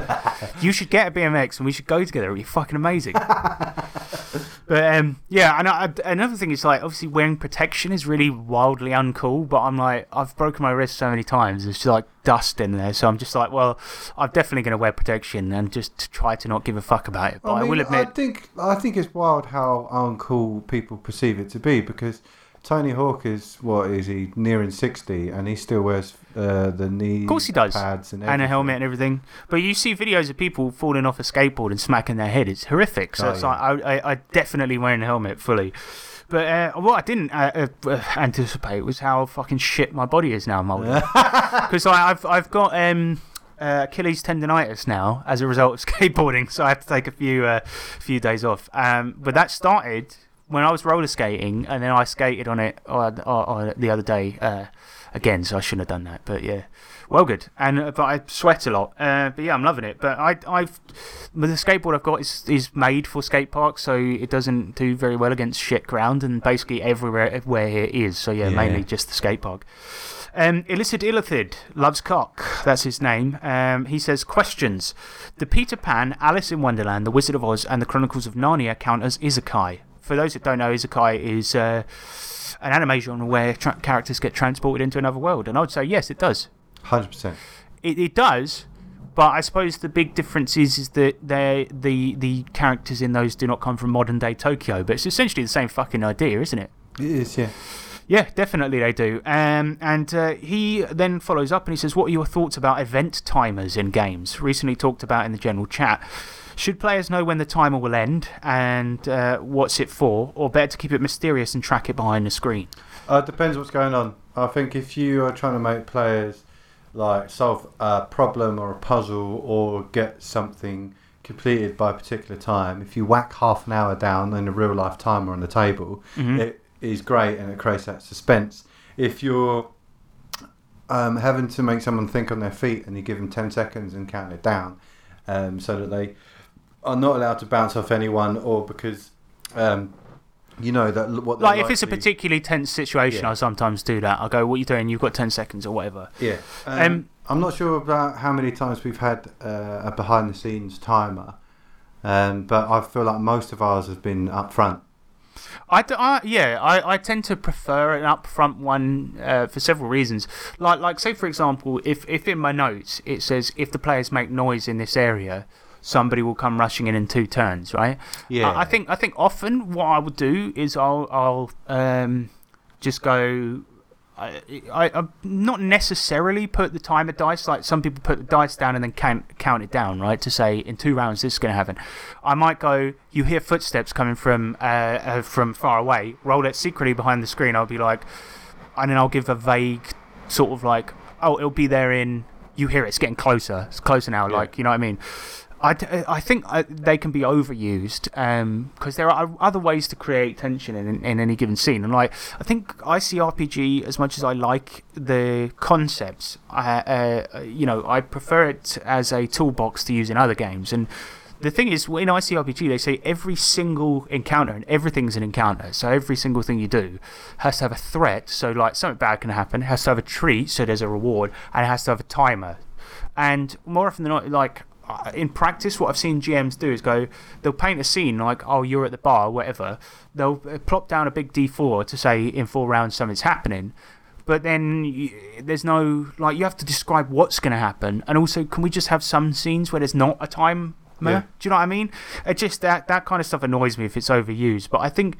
you should get a BMX and we should go together. It'd be fucking amazing. but um, yeah, and I, another thing is like obviously wearing protection is really wildly uncool. But I'm like I've broken my wrist so many times. It's just like dust in there, so I'm just like, well, I'm definitely going to wear protection and just try to not give a fuck about it. But I, mean, will admit, I think I think it's wild how uncool people perceive it to be because Tony Hawk is what is he nearing sixty, and he still wears uh, the knee Of course he does. pads and, and a helmet and everything. But you see videos of people falling off a skateboard and smacking their head. It's horrific. So Oh, it's yeah. like I, I, I definitely wearing a helmet fully. But uh, what I didn't uh, uh, anticipate was how fucking shit my body is now, Mulder. Because I've I've got um, uh, Achilles tendonitis now as a result of skateboarding, so I have to take a few uh, few days off. Um, but that started when I was roller skating, and then I skated on it uh, uh, uh, the other day uh, again. So I shouldn't have done that, but yeah. Well, good, and uh, but I sweat a lot. Uh, but yeah, I'm loving it. But I, I've the skateboard I've got is is made for skate parks, so it doesn't do very well against shit ground, and basically everywhere where it is. So yeah, Yeah. mainly just the skate park. Um, Illicit Illithid loves cock. That's his name. Um, he says questions. The Peter Pan, Alice in Wonderland, The Wizard of Oz, and The Chronicles of Narnia count as isekai. For those that don't know, isekai is uh, an anime genre where tra- characters get transported into another world, and I would say yes, it does. Hundred percent. It, it does, but I suppose the big difference is, is that they the the characters in those do not come from modern day Tokyo, but it's essentially the same fucking idea, isn't it? It is, yeah. Yeah, definitely they do. Um, and uh, he then follows up and he says, What are your thoughts about event timers in games? Recently talked about in the general chat. Should players know when the timer will end and uh, what's it for, or better to keep it mysterious and track it behind the screen? Uh, it depends what's going on. I think if you are trying to make players like solve a problem or a puzzle or get something completed by a particular time, if you whack half an hour down in a real life timer on the table, Mhm. it is great and it creates that suspense. If you're um, having to make someone think on their feet and you give them 10 seconds and count it down um, so that they are not allowed to bounce off anyone or because um, you know that what Like, if it's a particularly tense situation, Yeah. I sometimes do that. I go, What are you doing? You've got 10 seconds or whatever. Yeah. Um, Um, I'm not sure about how many times we've had uh, a behind the scenes timer, um, but I feel like most of ours has been up front. I, I- yeah, I, I tend to prefer an upfront one uh, for several reasons. Like, like say for example, if, if in my notes it says if the players make noise in this area, somebody will come rushing in in two turns, right? Yeah. I, I think I think often what I would do is I'll I'll um, just go. I, I, I not necessarily put the timer dice like some people put the dice down and then count count it down right to say in two rounds this is going to happen. I might go. You hear footsteps coming from uh, uh, from far away. Roll it secretly behind the screen. I'll be like, and then I'll give a vague sort of like, oh, it'll be there in. You hear it, it's getting closer. It's closer now. Like you know what I mean. I, I think uh, they can be overused because there are other ways to create tension in, in any given scene. And like, I think ICRPG, as much as I like the concepts, I, uh, you know, I prefer it as a toolbox to use in other games. And the thing is, in ICRPG, they say every single encounter, and everything's an encounter. So every single thing you do has to have a threat. So, like, something bad can happen. It has to have a treat, so there's a reward, and it has to have a timer. And more often than not, like, uh, in practice, what I've seen GMs do is go, they'll paint a scene like, oh, you're at the bar, whatever. They'll uh, plop down a big D4 to say in four rounds something's happening. But then y there's no, like, you have to describe what's going to happen. And also, can we just have some scenes where there's not a time? Yeah. Do you know what I mean? It just, that, that kind of stuff annoys me if it's overused. But I think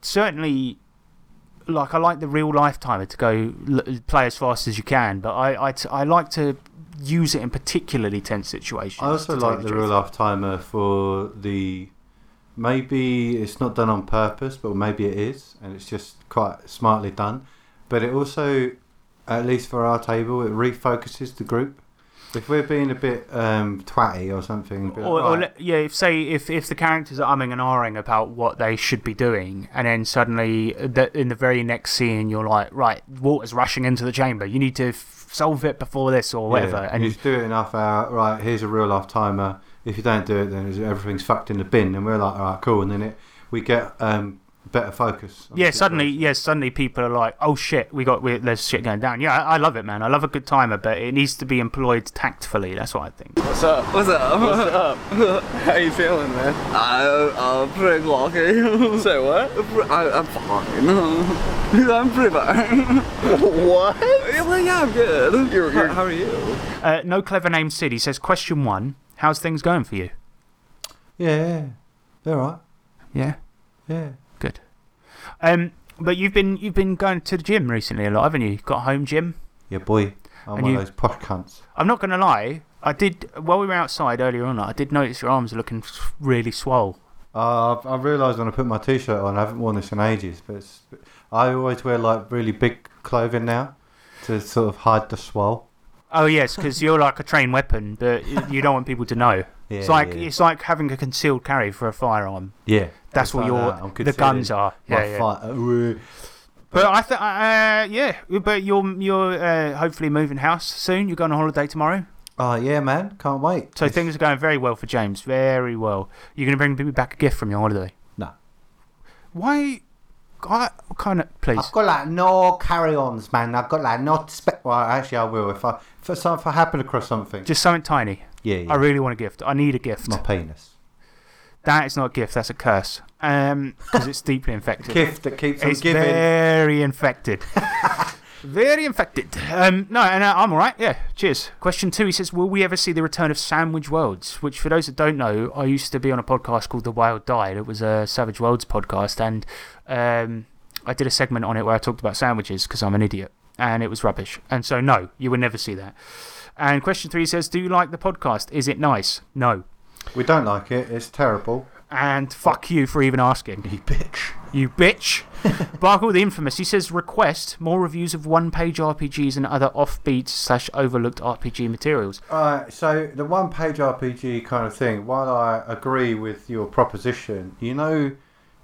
certainly like I like the real life timer to go l- play as fast as you can, but I, I, t- I like to use it in particularly tense situations. I also like you the real life timer for the. Maybe it's not done on purpose, but maybe it is, and it's just quite smartly done. But it also, at least for our table, it refocuses the group. If we're being a bit um, twatty or something, be like, Or, or "Right, yeah, if say if, if the characters are umming and ahhing about what they should be doing, and then suddenly uh, the, in the very next scene you're like, right, water's rushing into the chamber. You need to solve it before this or whatever. Yeah, and you just do it enough out. Right, here's a real life timer. If you don't do it, then everything's fucked in the bin. And we're like, all right, cool. And then it we get um, better focus. yeah, suddenly, situation. yeah, suddenly people are like, "Oh shit, we got we, there's shit going down." Yeah, I, I love it, man. I love a good timer, but it needs to be employed tactfully. That's what I think. What's up? What's up? What's up? How you feeling, man? I, I'm pretty lucky. Say what? I, I'm fine. I'm pretty fine. what? Yeah, well, yeah, I'm good. You're, how, how are you? Uh, no clever name Sid. He says, "Question one: How's things going for you?" yeah, yeah, they're all right. Yeah, Yeah, good. Um, But you've been you've been going to the gym recently a lot, haven't you? Got home gym. Yeah, boy. I'm And one you- of those posh cunts. I'm not going to lie. I did while we were outside earlier on. I did notice your arms are looking really swole. Uh, I've, I've realised when I put my t-shirt on, I haven't worn this in ages, but it's, I always wear like really big clothing now to sort of hide the swell. Oh yes, because you're like a trained weapon, but you don't want people to know. Yeah, it's like yeah. it's like having a concealed carry for a firearm. Yeah, That's it's what like your. The guns are. Yeah, yeah. uh, But I th- uh, yeah, but you're you're uh, hopefully moving house soon. You're going on holiday tomorrow. Oh yeah, man, can't wait. So things are going very well for James. Very well. You're going to bring me back a gift from your holiday. No. Why? I kind of please. I've got like no carry-ons, man. I've got like not spe- Well, actually, I will if I if, I- if I happen across something. Just something tiny. yeah, yeah. I really want a gift. I need a gift. my penis. That is not a gift. That's a curse. Um, because it's deeply infected. Gift that keeps on It's giving. very infected. very infected. Um, no, and uh, I'm all right. Yeah. Cheers. Question two. He says, "Will we ever see the return of Sandwich Worlds?" Which, for those that don't know, I used to be on a podcast called The Wild Die. It was a Savage Worlds podcast, and um, I did a segment on it where I talked about sandwiches because I'm an idiot, and it was rubbish. And so, no, you will never see that. And question three says, "Do you like the podcast? Is it nice?" No. We don't like it. It's terrible. And fuck you for even asking. You bitch. You bitch. Barkle the Infamous, he says, request more reviews of one page RPGs and other offbeat slash overlooked RPG materials. Alright, so the one page RPG kind of thing, while I agree with your proposition, you know,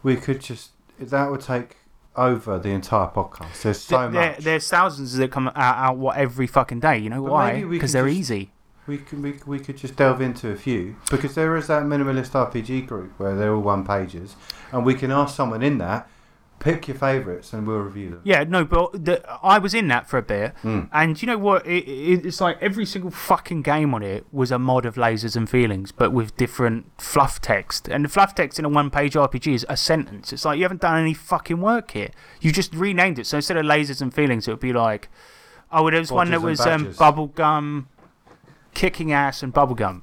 we could just, that would take over the entire podcast. There's so there- much. There's thousands that come out, out what, every fucking day. You know But why? Because they're just- easy. We could, we, we could just delve into a few because there is that minimalist RPG group where they're all one pages, and we can ask someone in that, pick your favourites, and we'll review them. Yeah, no, but the, I was in that for a bit, Mm. and you know what? It, it, it's like every single fucking game on it was a mod of lasers and feelings, but with different fluff text. And the fluff text in a one page RPG is a sentence. It's like you haven't done any fucking work here. You just renamed it. So instead of lasers and feelings, it would be like, oh, there was one that Bodges was um, bubblegum, kicking ass, and bubblegum.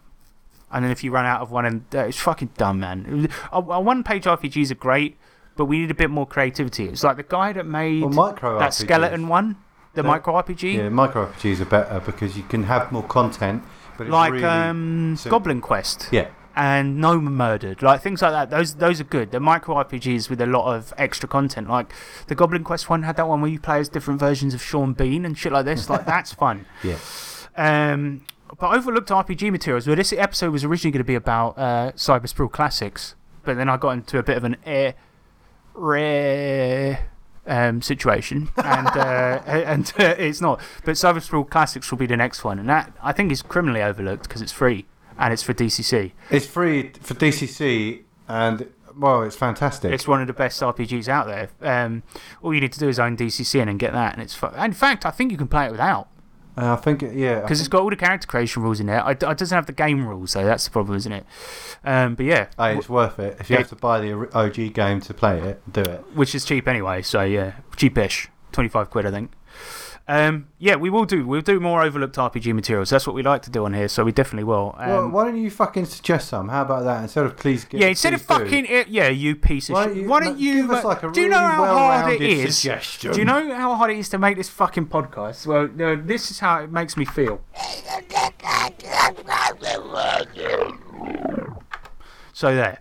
And then if you run out of one, and uh, it's fucking dumb, man. A, a one page RPGs are great, but we need a bit more creativity. It's like the guy that made Well, that RPGs. skeleton one, the The- micro RPG, Yeah, micro RPGs are better because you can have more content, but it's like really um. Goblin Quest. Yeah. And Gnome Murdered, like things like that. Those those are good. They're micro RPGs with a lot of extra content. Like the Goblin Quest one had that one where you play as different versions of Sean Bean and shit like this. Like that's fun. Yeah. Um, but overlooked RPG materials. Well, this episode was originally going to be about uh, Cyber Sprawl classics, but then I got into a bit of an air rare um, situation, and uh, and uh, it's not. But Cyber Sprawl classics will be the next one, and that I think is criminally overlooked because it's free and it's for DCC. It's free for DCC, and well, it's fantastic. It's one of the best RPGs out there. Um, all you need to do is own DCC and get that, and it's. Fu- in fact, I think you can play it without. Uh, I think, it- yeah. Because it's got all the character creation rules in there. I, it doesn't have the game rules, though. That's the problem, isn't it? Um, but yeah, Hey, it's worth it. If you It- have to buy the OG game to play it, do it. which is cheap anyway. So yeah, cheapish, twenty five quid, I think. Um, yeah, we will do. We'll do more overlooked RPG materials. That's what we like to do on here, so we definitely will. Um, well, why don't you fucking suggest some? How about that? Instead of please get. yeah, instead of fucking it, yeah, you piece of Why shit. you- Why don't you? give us like a do you know how hard it is? suggestion? Do you know how hard it is to make this fucking podcast? Well, no, this is how it makes me feel. So there.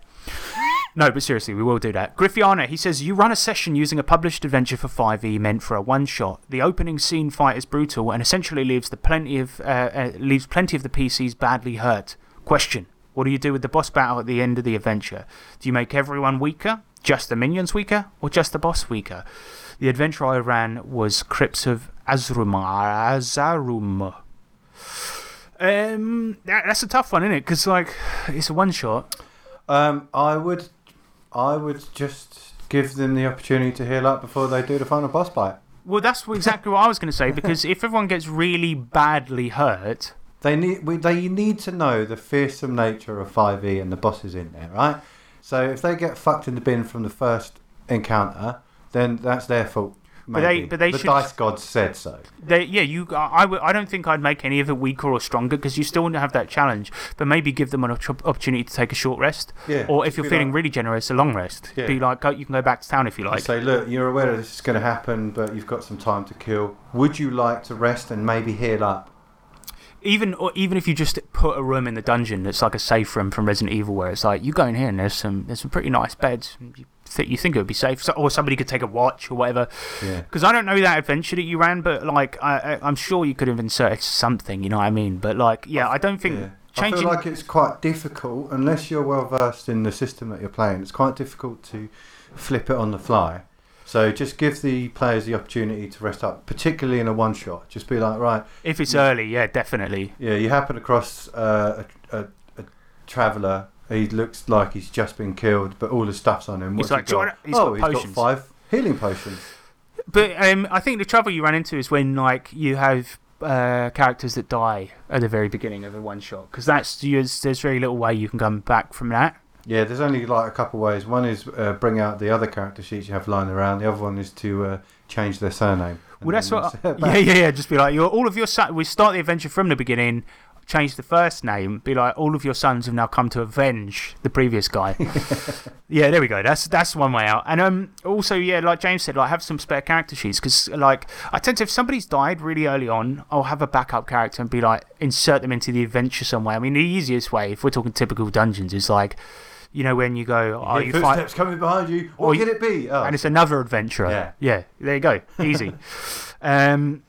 No, but seriously, we will do that. Griffiana, he says, You run a session using a published adventure for 5e meant for a one shot. The opening scene fight is brutal and essentially leaves, the plenty, of, uh, uh, leaves plenty of the PCs badly hurt. Question What do you do with the boss battle at the end of the adventure? Do you make everyone weaker? Just the minions weaker? Or just the boss weaker? The adventure I ran was Crypts of Azrum. Azarum. Um, that, that's a tough one, isn't it? Because, like, it's a one shot. Um, I would, I would just give them the opportunity to heal up before they do the final boss fight. Well, that's exactly what I was going to say because if everyone gets really badly hurt, They need, we, they need to know the fearsome nature of 5e and the bosses in there, right? So if they get fucked in the bin from the first encounter, then that's their fault. But they- but they the should- dice gods said so. They, yeah, you. I, I, don't think I'd make any of it weaker or stronger because you still wouldn't have that challenge. But maybe give them an opportunity to take a short rest. Yeah, Or if you're feeling like- really generous, a long rest. Yeah. Be like, go, you can go back to town if you like. say, look, you're aware this is going to happen, but you've got some time to kill. Would you like to rest and maybe heal up? even or even if you just put a room in the dungeon that's like a safe room from Resident Evil, where it's like you go in here and there's some there's some pretty nice beds. You, th- you think it would be safe, so, or somebody could take a watch or whatever. Yeah. Because I don't know that adventure that you ran, but like I, I, I'm sure you could have inserted something. You know what I mean? But like, yeah, I don't think Yeah. changing. I feel like it's quite difficult unless you're well versed in the system that you're playing. It's quite difficult to flip it on the fly. So just give the players the opportunity to rest up, particularly in a one shot. Just be like, right, if it's early, yeah, definitely. yeah, you happen across uh, a, a, a traveller. He looks like he's just been killed, but all the stuff's on him. He's What's like, he got? he's oh, got he's potions. got five healing potions. But um, I think the trouble you run into is when like you have uh, characters that die at the very beginning of a one shot because that's you, there's very little way you can come back from that. Yeah, there's only like a couple ways. One is uh, bring out the other character sheets you have lying around. The other one is to uh, change their surname. Well, that's what. I, yeah, yeah, yeah. Just be like, all of your. We start the adventure from the beginning. Change the first name. Be like, all of your sons have now come to avenge the previous guy. yeah, there we go. That's that's one way out. And um, also, yeah, like James said, like have some spare character sheets because, like, I tend to if somebody's died really early on, I'll have a backup character and be like, insert them into the adventure somewhere. I mean, the easiest way, if we're talking typical dungeons, is like. You know when you go, oh, Hear you fight, footsteps coming behind you. Or What you- could it be? Oh. and it's another adventurer. Yeah. yeah. There you go. Easy. um,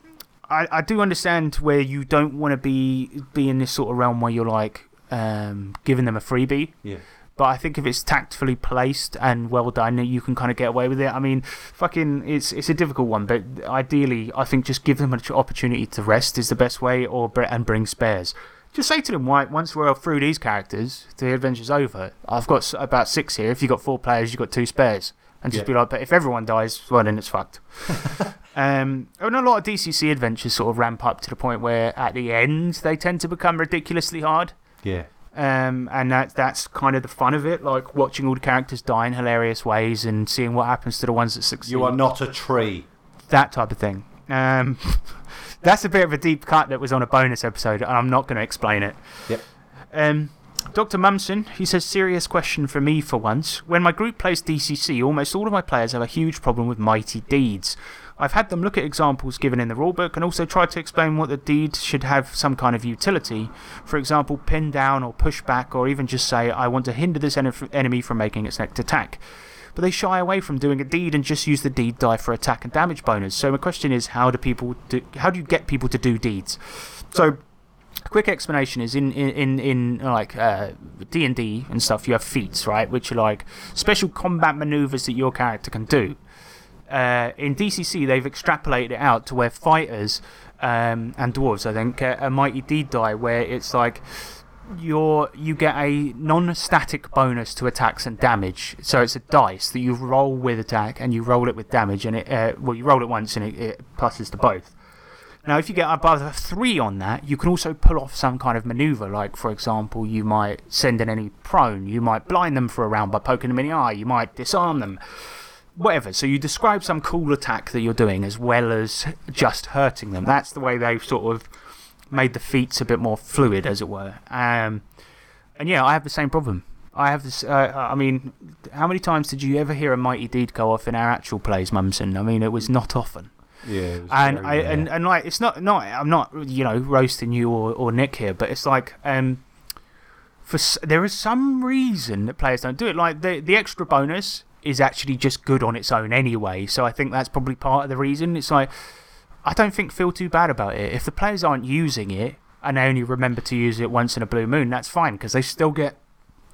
I I do understand where you don't want to be be in this sort of realm where you're like um giving them a freebie. yeah. But I think if it's tactfully placed and well done, you can kind of get away with it. I mean, fucking, it's it's a difficult one, but ideally, I think just give them an opportunity to rest is the best way, or and bring spares. Just say to them, right, once we're through these characters, the adventure's over. I've got about six here. If you've got four players, you've got two spares. And just Yeah. be like, but if everyone dies, well, then it's fucked. um, and a lot of DCC adventures sort of ramp up to the point where at the end they tend to become ridiculously hard. Yeah. Um, and that, that's kind of the fun of it, like watching all the characters die in hilarious ways and seeing what happens to the ones that succeed. You are not a tree. That type of thing. Um, that's a bit of a deep cut that was on a bonus episode, and I'm not going to explain it. Yep. Um, Dr. Mumson, he says, serious question for me for once. When my group plays DCC, almost all of my players have a huge problem with mighty deeds. I've had them look at examples given in the rulebook and also try to explain what the deed should have some kind of utility. For example, pin down or push back, or even just say, I want to hinder this en- enemy from making its next attack. But they shy away from doing a deed and just use the deed die for attack and damage bonus. So my question is, how do people do, how do you get people to do deeds? So quick explanation is in in in, in like uh, D and D and stuff. You have feats, right, which are like special combat maneuvers that your character can do. Uh, in DCC, they've extrapolated it out to where fighters um, and dwarves, I think, a mighty deed die where it's like you're you get a non-static bonus to attacks and damage. So it's a dice that you roll with attack and you roll it with damage, and it uh, well you roll it once and it, it pluses to both. Now, if you get above a three on that, you can also pull off some kind of maneuver. Like, for example, you might send an enemy prone, you might blind them for a round by poking them in the eye, you might disarm them, whatever. So you describe some cool attack that you're doing as well as just hurting them. That's the way they've sort of made the feats a bit more fluid, as it were. Um, and yeah, I have the same problem. I have this. Uh, I mean, how many times did you ever hear a mighty deed go off in our actual plays, Mumson? I mean, it was not often. Yeah. And I rare. and, and like it's not not I'm not you know roasting you or, or Nick here, but it's like um for s- there is some reason that players don't do it. Like the the extra bonus is actually just good on its own anyway. So I think that's probably part of the reason. It's like I don't think feel too bad about it. If the players aren't using it and they only remember to use it once in a blue moon, that's fine because they still get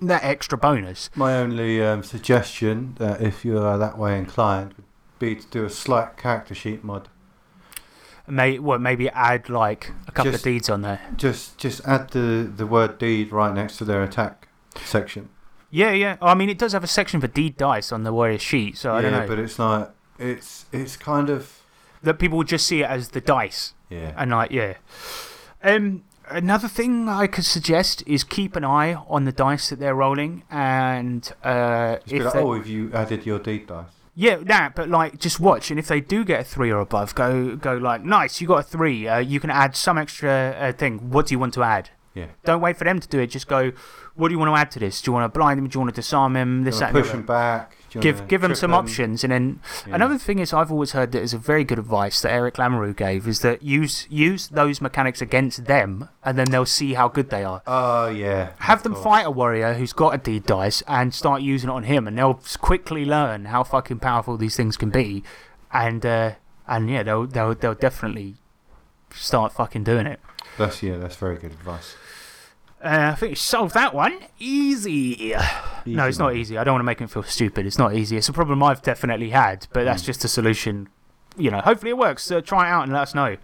that extra bonus. My only um, suggestion, that if you are that way inclined, would be to do a slight character sheet mod. May well maybe add like a couple Just- of deeds on there. Just just add the, the word deed right next to their attack section. Yeah, yeah. I mean, it does have a section for deed dice on the warrior sheet, so I yeah, don't know. but it's like it's it's kind of that people would just see it as the dice. yeah. And like, yeah. Um, another thing I could suggest is keep an eye on the dice that they're rolling, and uh, Just be if like, oh, have you added your deed dice? Yeah, that, but like, just watch, and if they do get a three or above, go, go like, nice, you got a three. Uh, you can add some extra uh, thing. What do you want to add? Yeah. Don't wait for them to do it. Just go. What do you want to add to this? Do you want to blind him? Do you want to disarm him? This, that, push them back. Give give them some options, and then Yeah. another thing is I've always heard that is a very good advice that Eric Lamoureux gave is that use use those mechanics against them, and then they'll see how good they are. Oh yeah. Have them course. fight a warrior who's got a D dice and start using it on him, and they'll quickly learn how fucking powerful these things can be, and uh, and yeah, they'll they'll they'll definitely start fucking doing it. That's yeah. That's very good advice. Uh, I think you solved that one. Easy. no, it's not easy. I don't want to make him feel stupid. It's not easy. It's a problem I've definitely had, but that's just a solution. You know, hopefully it works. Uh, try it out and let us know.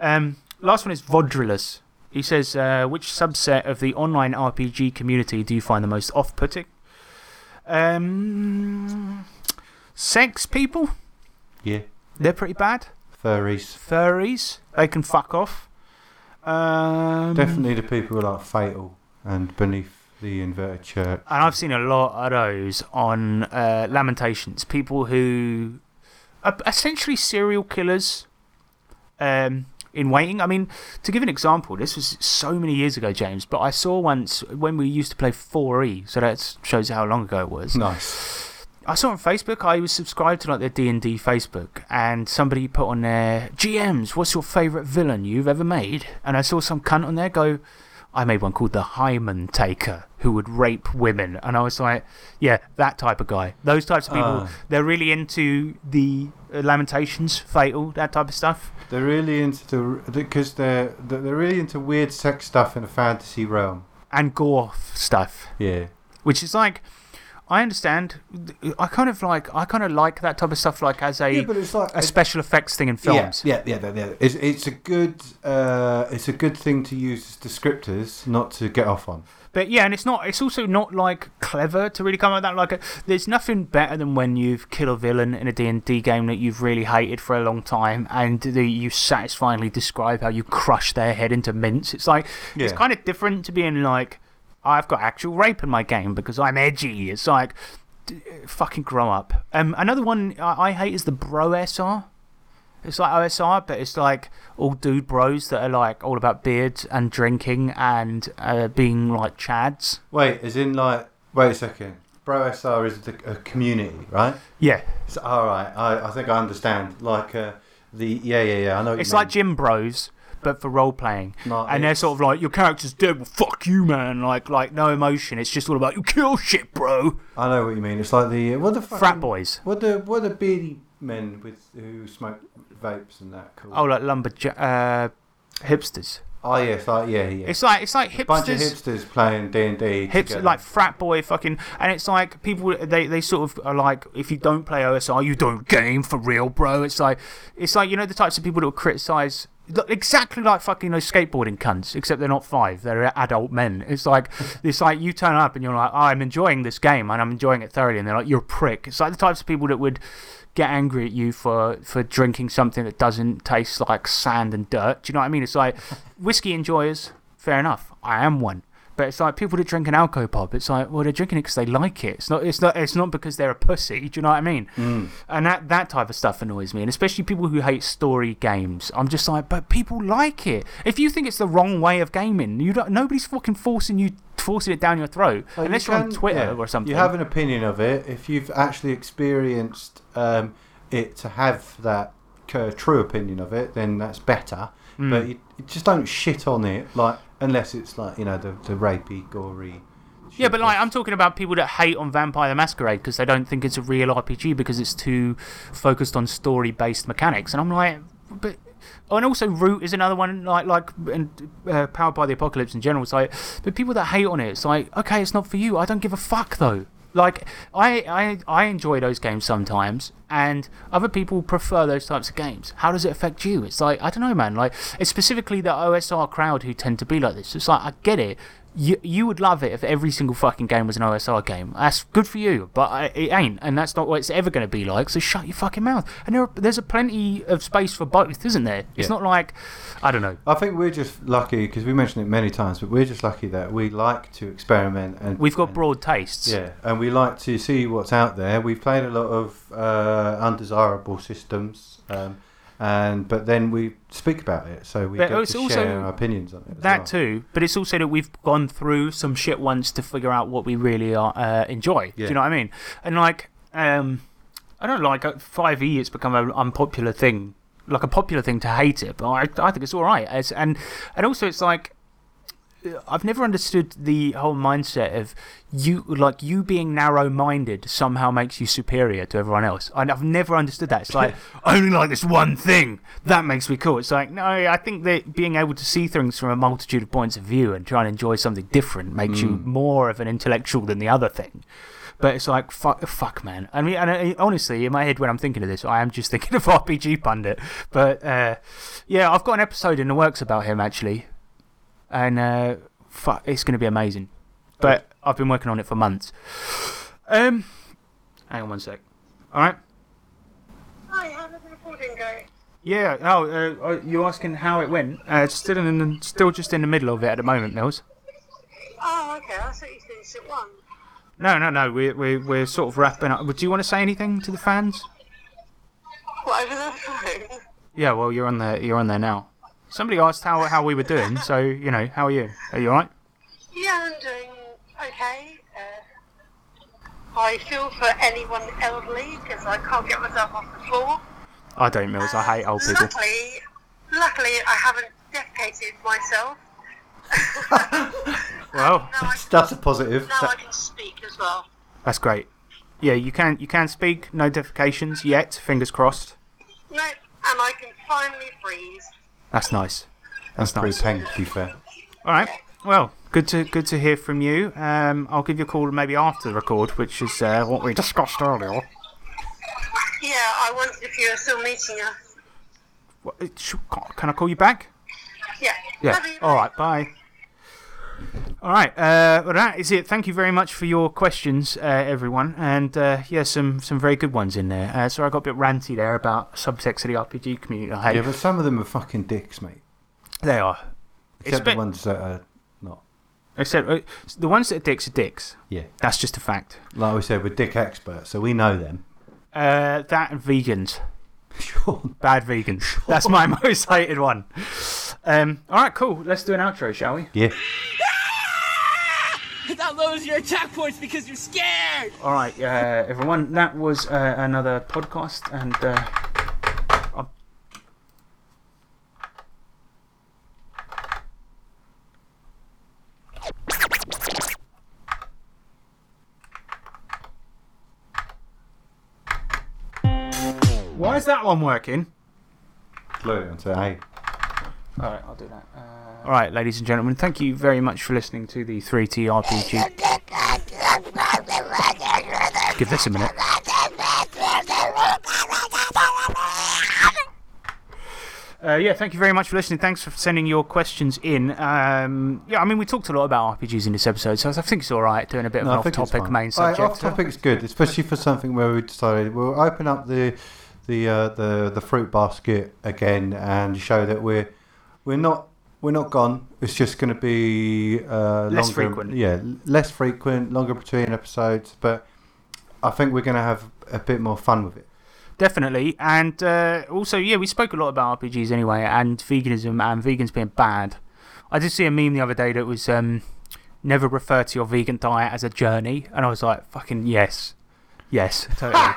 Um, last one is Vodrilus. He says, uh, which subset of the online RPG community do you find the most off putting? Um, sex people? Yeah. They're pretty bad. Furries. Furries? They can fuck off. Um, Definitely the people who are like fatal and beneath the inverted church. And I've seen a lot of those on uh, Lamentations. People who are essentially serial killers um, in waiting. I mean, to give an example, this was so many years ago, James, but I saw once when we used to play 4E, so that shows how long ago it was. Nice. I saw on Facebook, I was subscribed to like their D&D Facebook, and somebody put on there, GMs, what's your favourite villain you've ever made? And I saw some cunt on there go, I made one called the Hymen Taker, who would rape women. And I was like, yeah, that type of guy. Those types of people, Ah. they're really into the uh, Lamentations, Fatal, that type of stuff. They're really into the because they're they're really into weird sex stuff in a fantasy realm. And gore stuff. Yeah. Which is like, I understand. I kind of like, I kind of like that type of stuff, like as a, Yeah, but it's like a special effects thing in films. Yeah, yeah, yeah. yeah. It's, it's a good uh, it's a good thing to use as descriptors, not to get off on. But yeah, and it's not. It's also not like clever to really come with that. Like, a, there's nothing better than when you've killed a villain in a D and D game that you've really hated for a long time, and the, you satisfyingly describe how you crush their head into mince. It's like it's kind of different to being like, I've got actual rape in my game because I'm edgy. It's like, d- fucking grow up. Um, another one I, I hate is the bro SR. It's like OSR, but it's like all dude bros that are like all about beards and drinking and uh, being like chads. Wait, is in like wait a second. Bro SR is the, a community, right? Yeah. So, all right, I, I think I understand. Like uh, the yeah yeah yeah I know. It's like gym bros, but for role playing. No, and they're sort of like, your character's dead, well, fuck you, man. Like, like no emotion. It's just all about, you kill shit, bro. I know what you mean. It's like the what the Frat boys. What the what the beardy men with who smoke vapes and that called? Oh, like lumberjack, uh, hipsters. Oh yes, like, yeah yeah. It's like, it's like hipsters. bunch of hipsters playing D and D. Hips like frat boy fucking, and it's like people they, they sort of are like if you don't play OSR you don't game for real, bro. It's like it's like you know the types of people that will criticize exactly like fucking those skateboarding cunts, except they're not five, they're adult men. It's like it's like you turn up and you're like, oh, I'm enjoying this game and I'm enjoying it thoroughly, and they're like, you're a prick. It's like the types of people that would get angry at you for for drinking something that doesn't taste like sand and dirt. Do you know what I mean? It's like whiskey enjoyers, fair enough. I am one. But it's like people that drink an alco pop. It's like, well, they're drinking it because they like it. It's not. It's not. It's not because they're a pussy. Do you know what I mean? Mm. And that that type of stuff annoys me, and especially people who hate story games. I'm just like, but people like it. If you think it's the wrong way of gaming, you don't. Nobody's fucking forcing you, forcing it down your throat, Like, unless you you're on Twitter yeah, or something. You have an opinion of it if you've actually experienced um, it to have that uh, true opinion of it, then that's better. Mm. But you, you just don't shit on it, like unless it's like you know the the rapey, gory. Yeah, but like I'm talking about people that hate on Vampire the Masquerade because they don't think it's a real RPG because it's too focused on story-based mechanics, and I'm like, but. Oh, and also Root is another one like like and uh, Powered by the Apocalypse in general. It's like, but people that hate on it, it's like, okay, it's not for you. I don't give a fuck though. Like I I I enjoy those games sometimes, and other people prefer those types of games. How does it affect you? It's like I don't know, man. Like it's specifically the OSR crowd who tend to be like this. It's like I get it. You, you would love it if every single fucking game was an OSR game. That's good for you, but I, it ain't, and that's not what it's ever going to be like. So shut your fucking mouth. And there, are- there's a plenty of space for both, isn't there? It's Yeah. not like I don't know. I think we're just lucky because we mentioned it many times, but we're just lucky that we like to experiment and We've got and- broad tastes. Yeah, and we like to see what's out there. We've played a lot of uh, undesirable systems, um, and but then we speak about it, so we But get to also share our opinions on it. That well. too, but it's also that we've gone through some shit once to figure out what we really are, uh, enjoy. Do you know what I mean? And like, um, I don't like uh, five E. It's become an unpopular thing, like a popular thing to hate it, but I, I think it's all right. And and also it's like. Uh, I've never understood the whole mindset of you, like you being narrow-minded somehow makes you superior to everyone else. I- I've never understood that. It's like I only like this one thing that makes me cool. It's like no, I think that being able to see things from a multitude of points of view and try and enjoy something different makes you more of an intellectual than the other thing. But it's like fuck, fuck, man. I mean, and I, honestly, in my head when I'm thinking of this, I am just thinking of RPG Pundit. But uh, yeah, I've got an episode in the works about him actually, and uh, fuck, it's going to be amazing. But I've been working on it for months. Um, hang on one sec. All right. Hi, how did the recording go? Yeah. Oh, uh, uh, you asking how it went? Uh, it's still in, the, still just in the middle of it at the moment, Mills. Oh, okay. I thought you finished at one. No, no, no. We're we're we're sort of wrapping up. Do you want to say anything to the fans? What, over the phone? Yeah. Well, you're on there. You're on there now. Somebody asked how how we were doing, so you know, how are you? Are you alright? Yeah, I'm doing okay. Uh, I feel for anyone elderly because I can't get myself off the floor. I don't, Mills. I hate old people. Luckily, luckily, I haven't defecated myself. Well, That's, that's a positive. now I can speak as well. that's great. Yeah, you can you can speak. No defecations yet. Fingers crossed. No, and I can finally breathe. That's nice. That's pretty peng, to be fair. All right. Well, good to good to hear from you. Um, I'll give you a call maybe after the record, which is uh, what we discussed earlier. Yeah, I wondered if you were still meeting us. What, uh, Can I call you back? Yeah. Yeah. Love. All right. Bye. All right. Uh, well, that is it. Thank you very much for your questions, uh, everyone, and uh, yeah, some some very good ones in there. Uh, sorry, I got a bit ranty there about subtext of the RPG community. I hate. Yeah, but some of them are fucking dicks, mate. They are. Except Expe- the ones that are not. Except uh, the ones that are dicks are dicks. Yeah. That's just a fact. Like we said, we're dick experts, so we know them. Uh, that and vegans. Sure. Bad vegans. That's my most hated one. Um, all right, cool. Let's do an outro, shall we? Yeah. That lowers your attack points because you're scared! All right, uh, everyone. That was uh, another podcast, and uh, I'll- why is that one working? Glue it onto A. All right, I'll do that. Uh, all right, ladies and gentlemen, thank you very much for listening to the 3T RPG. Give this a minute. Uh, yeah, thank you very much for listening. Thanks for sending your questions in. Um, yeah, I mean, we talked a lot about RPGs in this episode, so I think it's all right doing a bit of No, an I think it's off-topic fine. main Aye, subject. off topic's good, especially for something where we decided we'll open up the the uh, the the fruit basket again and show that we're we're not we're not gone. It's just going to be uh, Less longer, frequent. Yeah, less frequent, longer between episodes, but I think we're going to have a bit more fun with it. Definitely. And uh, also, yeah, we spoke a lot about RPGs anyway, and veganism and vegans being bad. I did see a meme the other day that was um, never refer to your vegan diet as a journey. And I was like, fucking yes. Yes, totally.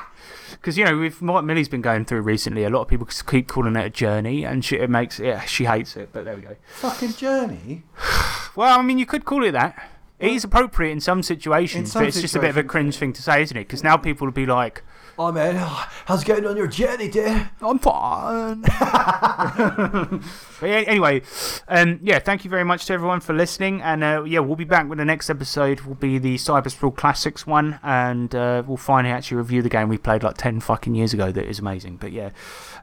Because, you know, with what Millie's been going through recently, a lot of people keep calling it a journey, and she, it makes it, she hates it, but there we go. Fucking journey. Well, I mean, you could call it that. It is appropriate in some situations, some but it's just a bit of a cringe thing to say, isn't it? Because now people will be like, Oh man, how's it getting on your journey, dear? I'm fine. but yeah, anyway, um, yeah, thank you very much to everyone for listening. And uh, yeah, we'll be back with the next episode. Will be the Cyber Sprawl Classics one, and uh, we'll finally actually review the game we played like 10 fucking years ago that is amazing. But yeah,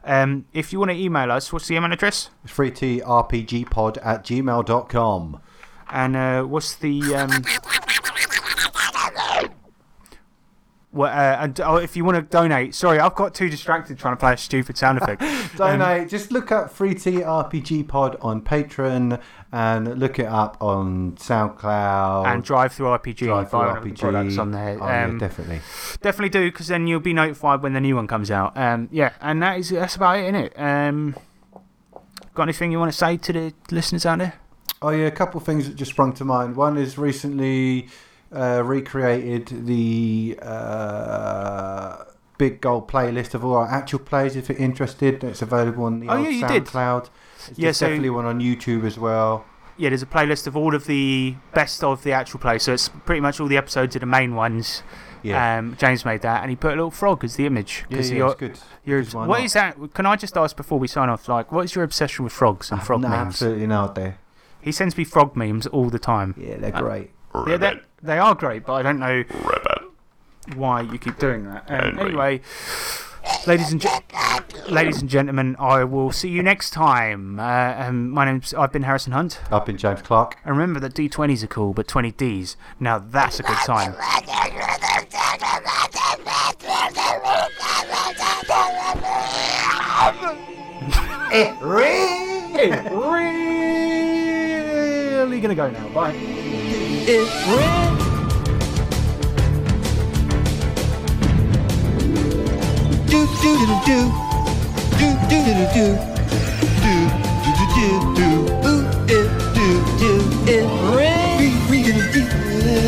um, if you want to email us, what's the email address? It's 3trpgpod at gmail.com. And uh, what's the. Um, well, uh, and oh, if you want to donate, sorry, I've got too distracted trying to play a stupid sound effect. Um, Donate. Just look up 3T RPG Pod on Patreon and look it up on SoundCloud. and DriveThruRPG, Drive Through RPG. products on there. Oh, yeah, Um, definitely. Definitely do, because then you'll be notified when the new one comes out. Um, yeah, and that is that's about it, isn't it. Um, got anything you want to say to the listeners out there? Oh yeah, a couple of things that just sprung to mind. One is recently uh, recreated the uh, big gold playlist of all our actual plays. If you're interested, it's available on the Oh, old yeah, you did. SoundCloud. There's Yeah, so- definitely one on YouTube as well. Yeah, there's a playlist of all of the best of the actual play. So it's pretty much all the episodes of the main ones. Yeah. Um, James made that, and he put a little frog as the image. Yeah, yeah, it's good. Why what is that? Can I just ask before we sign off? Like, what is your obsession with frogs and frog no, memes? absolutely not there. He sends me frog memes all the time. Yeah, they're Uh, great. Yeah, they they are great, but I don't know why you keep doing that. Um, anyway, ladies and ge- ladies and gentlemen, I will see you next time. Uh, um, my name's I've been Harrison Hunt. I've been James Clark. And remember that D20s are cool, but 20Ds, now that's a good time. it really, really gonna go now. Bye. It red. Do do do do do. Do do do do do. Do do do do do. Do it do do do do do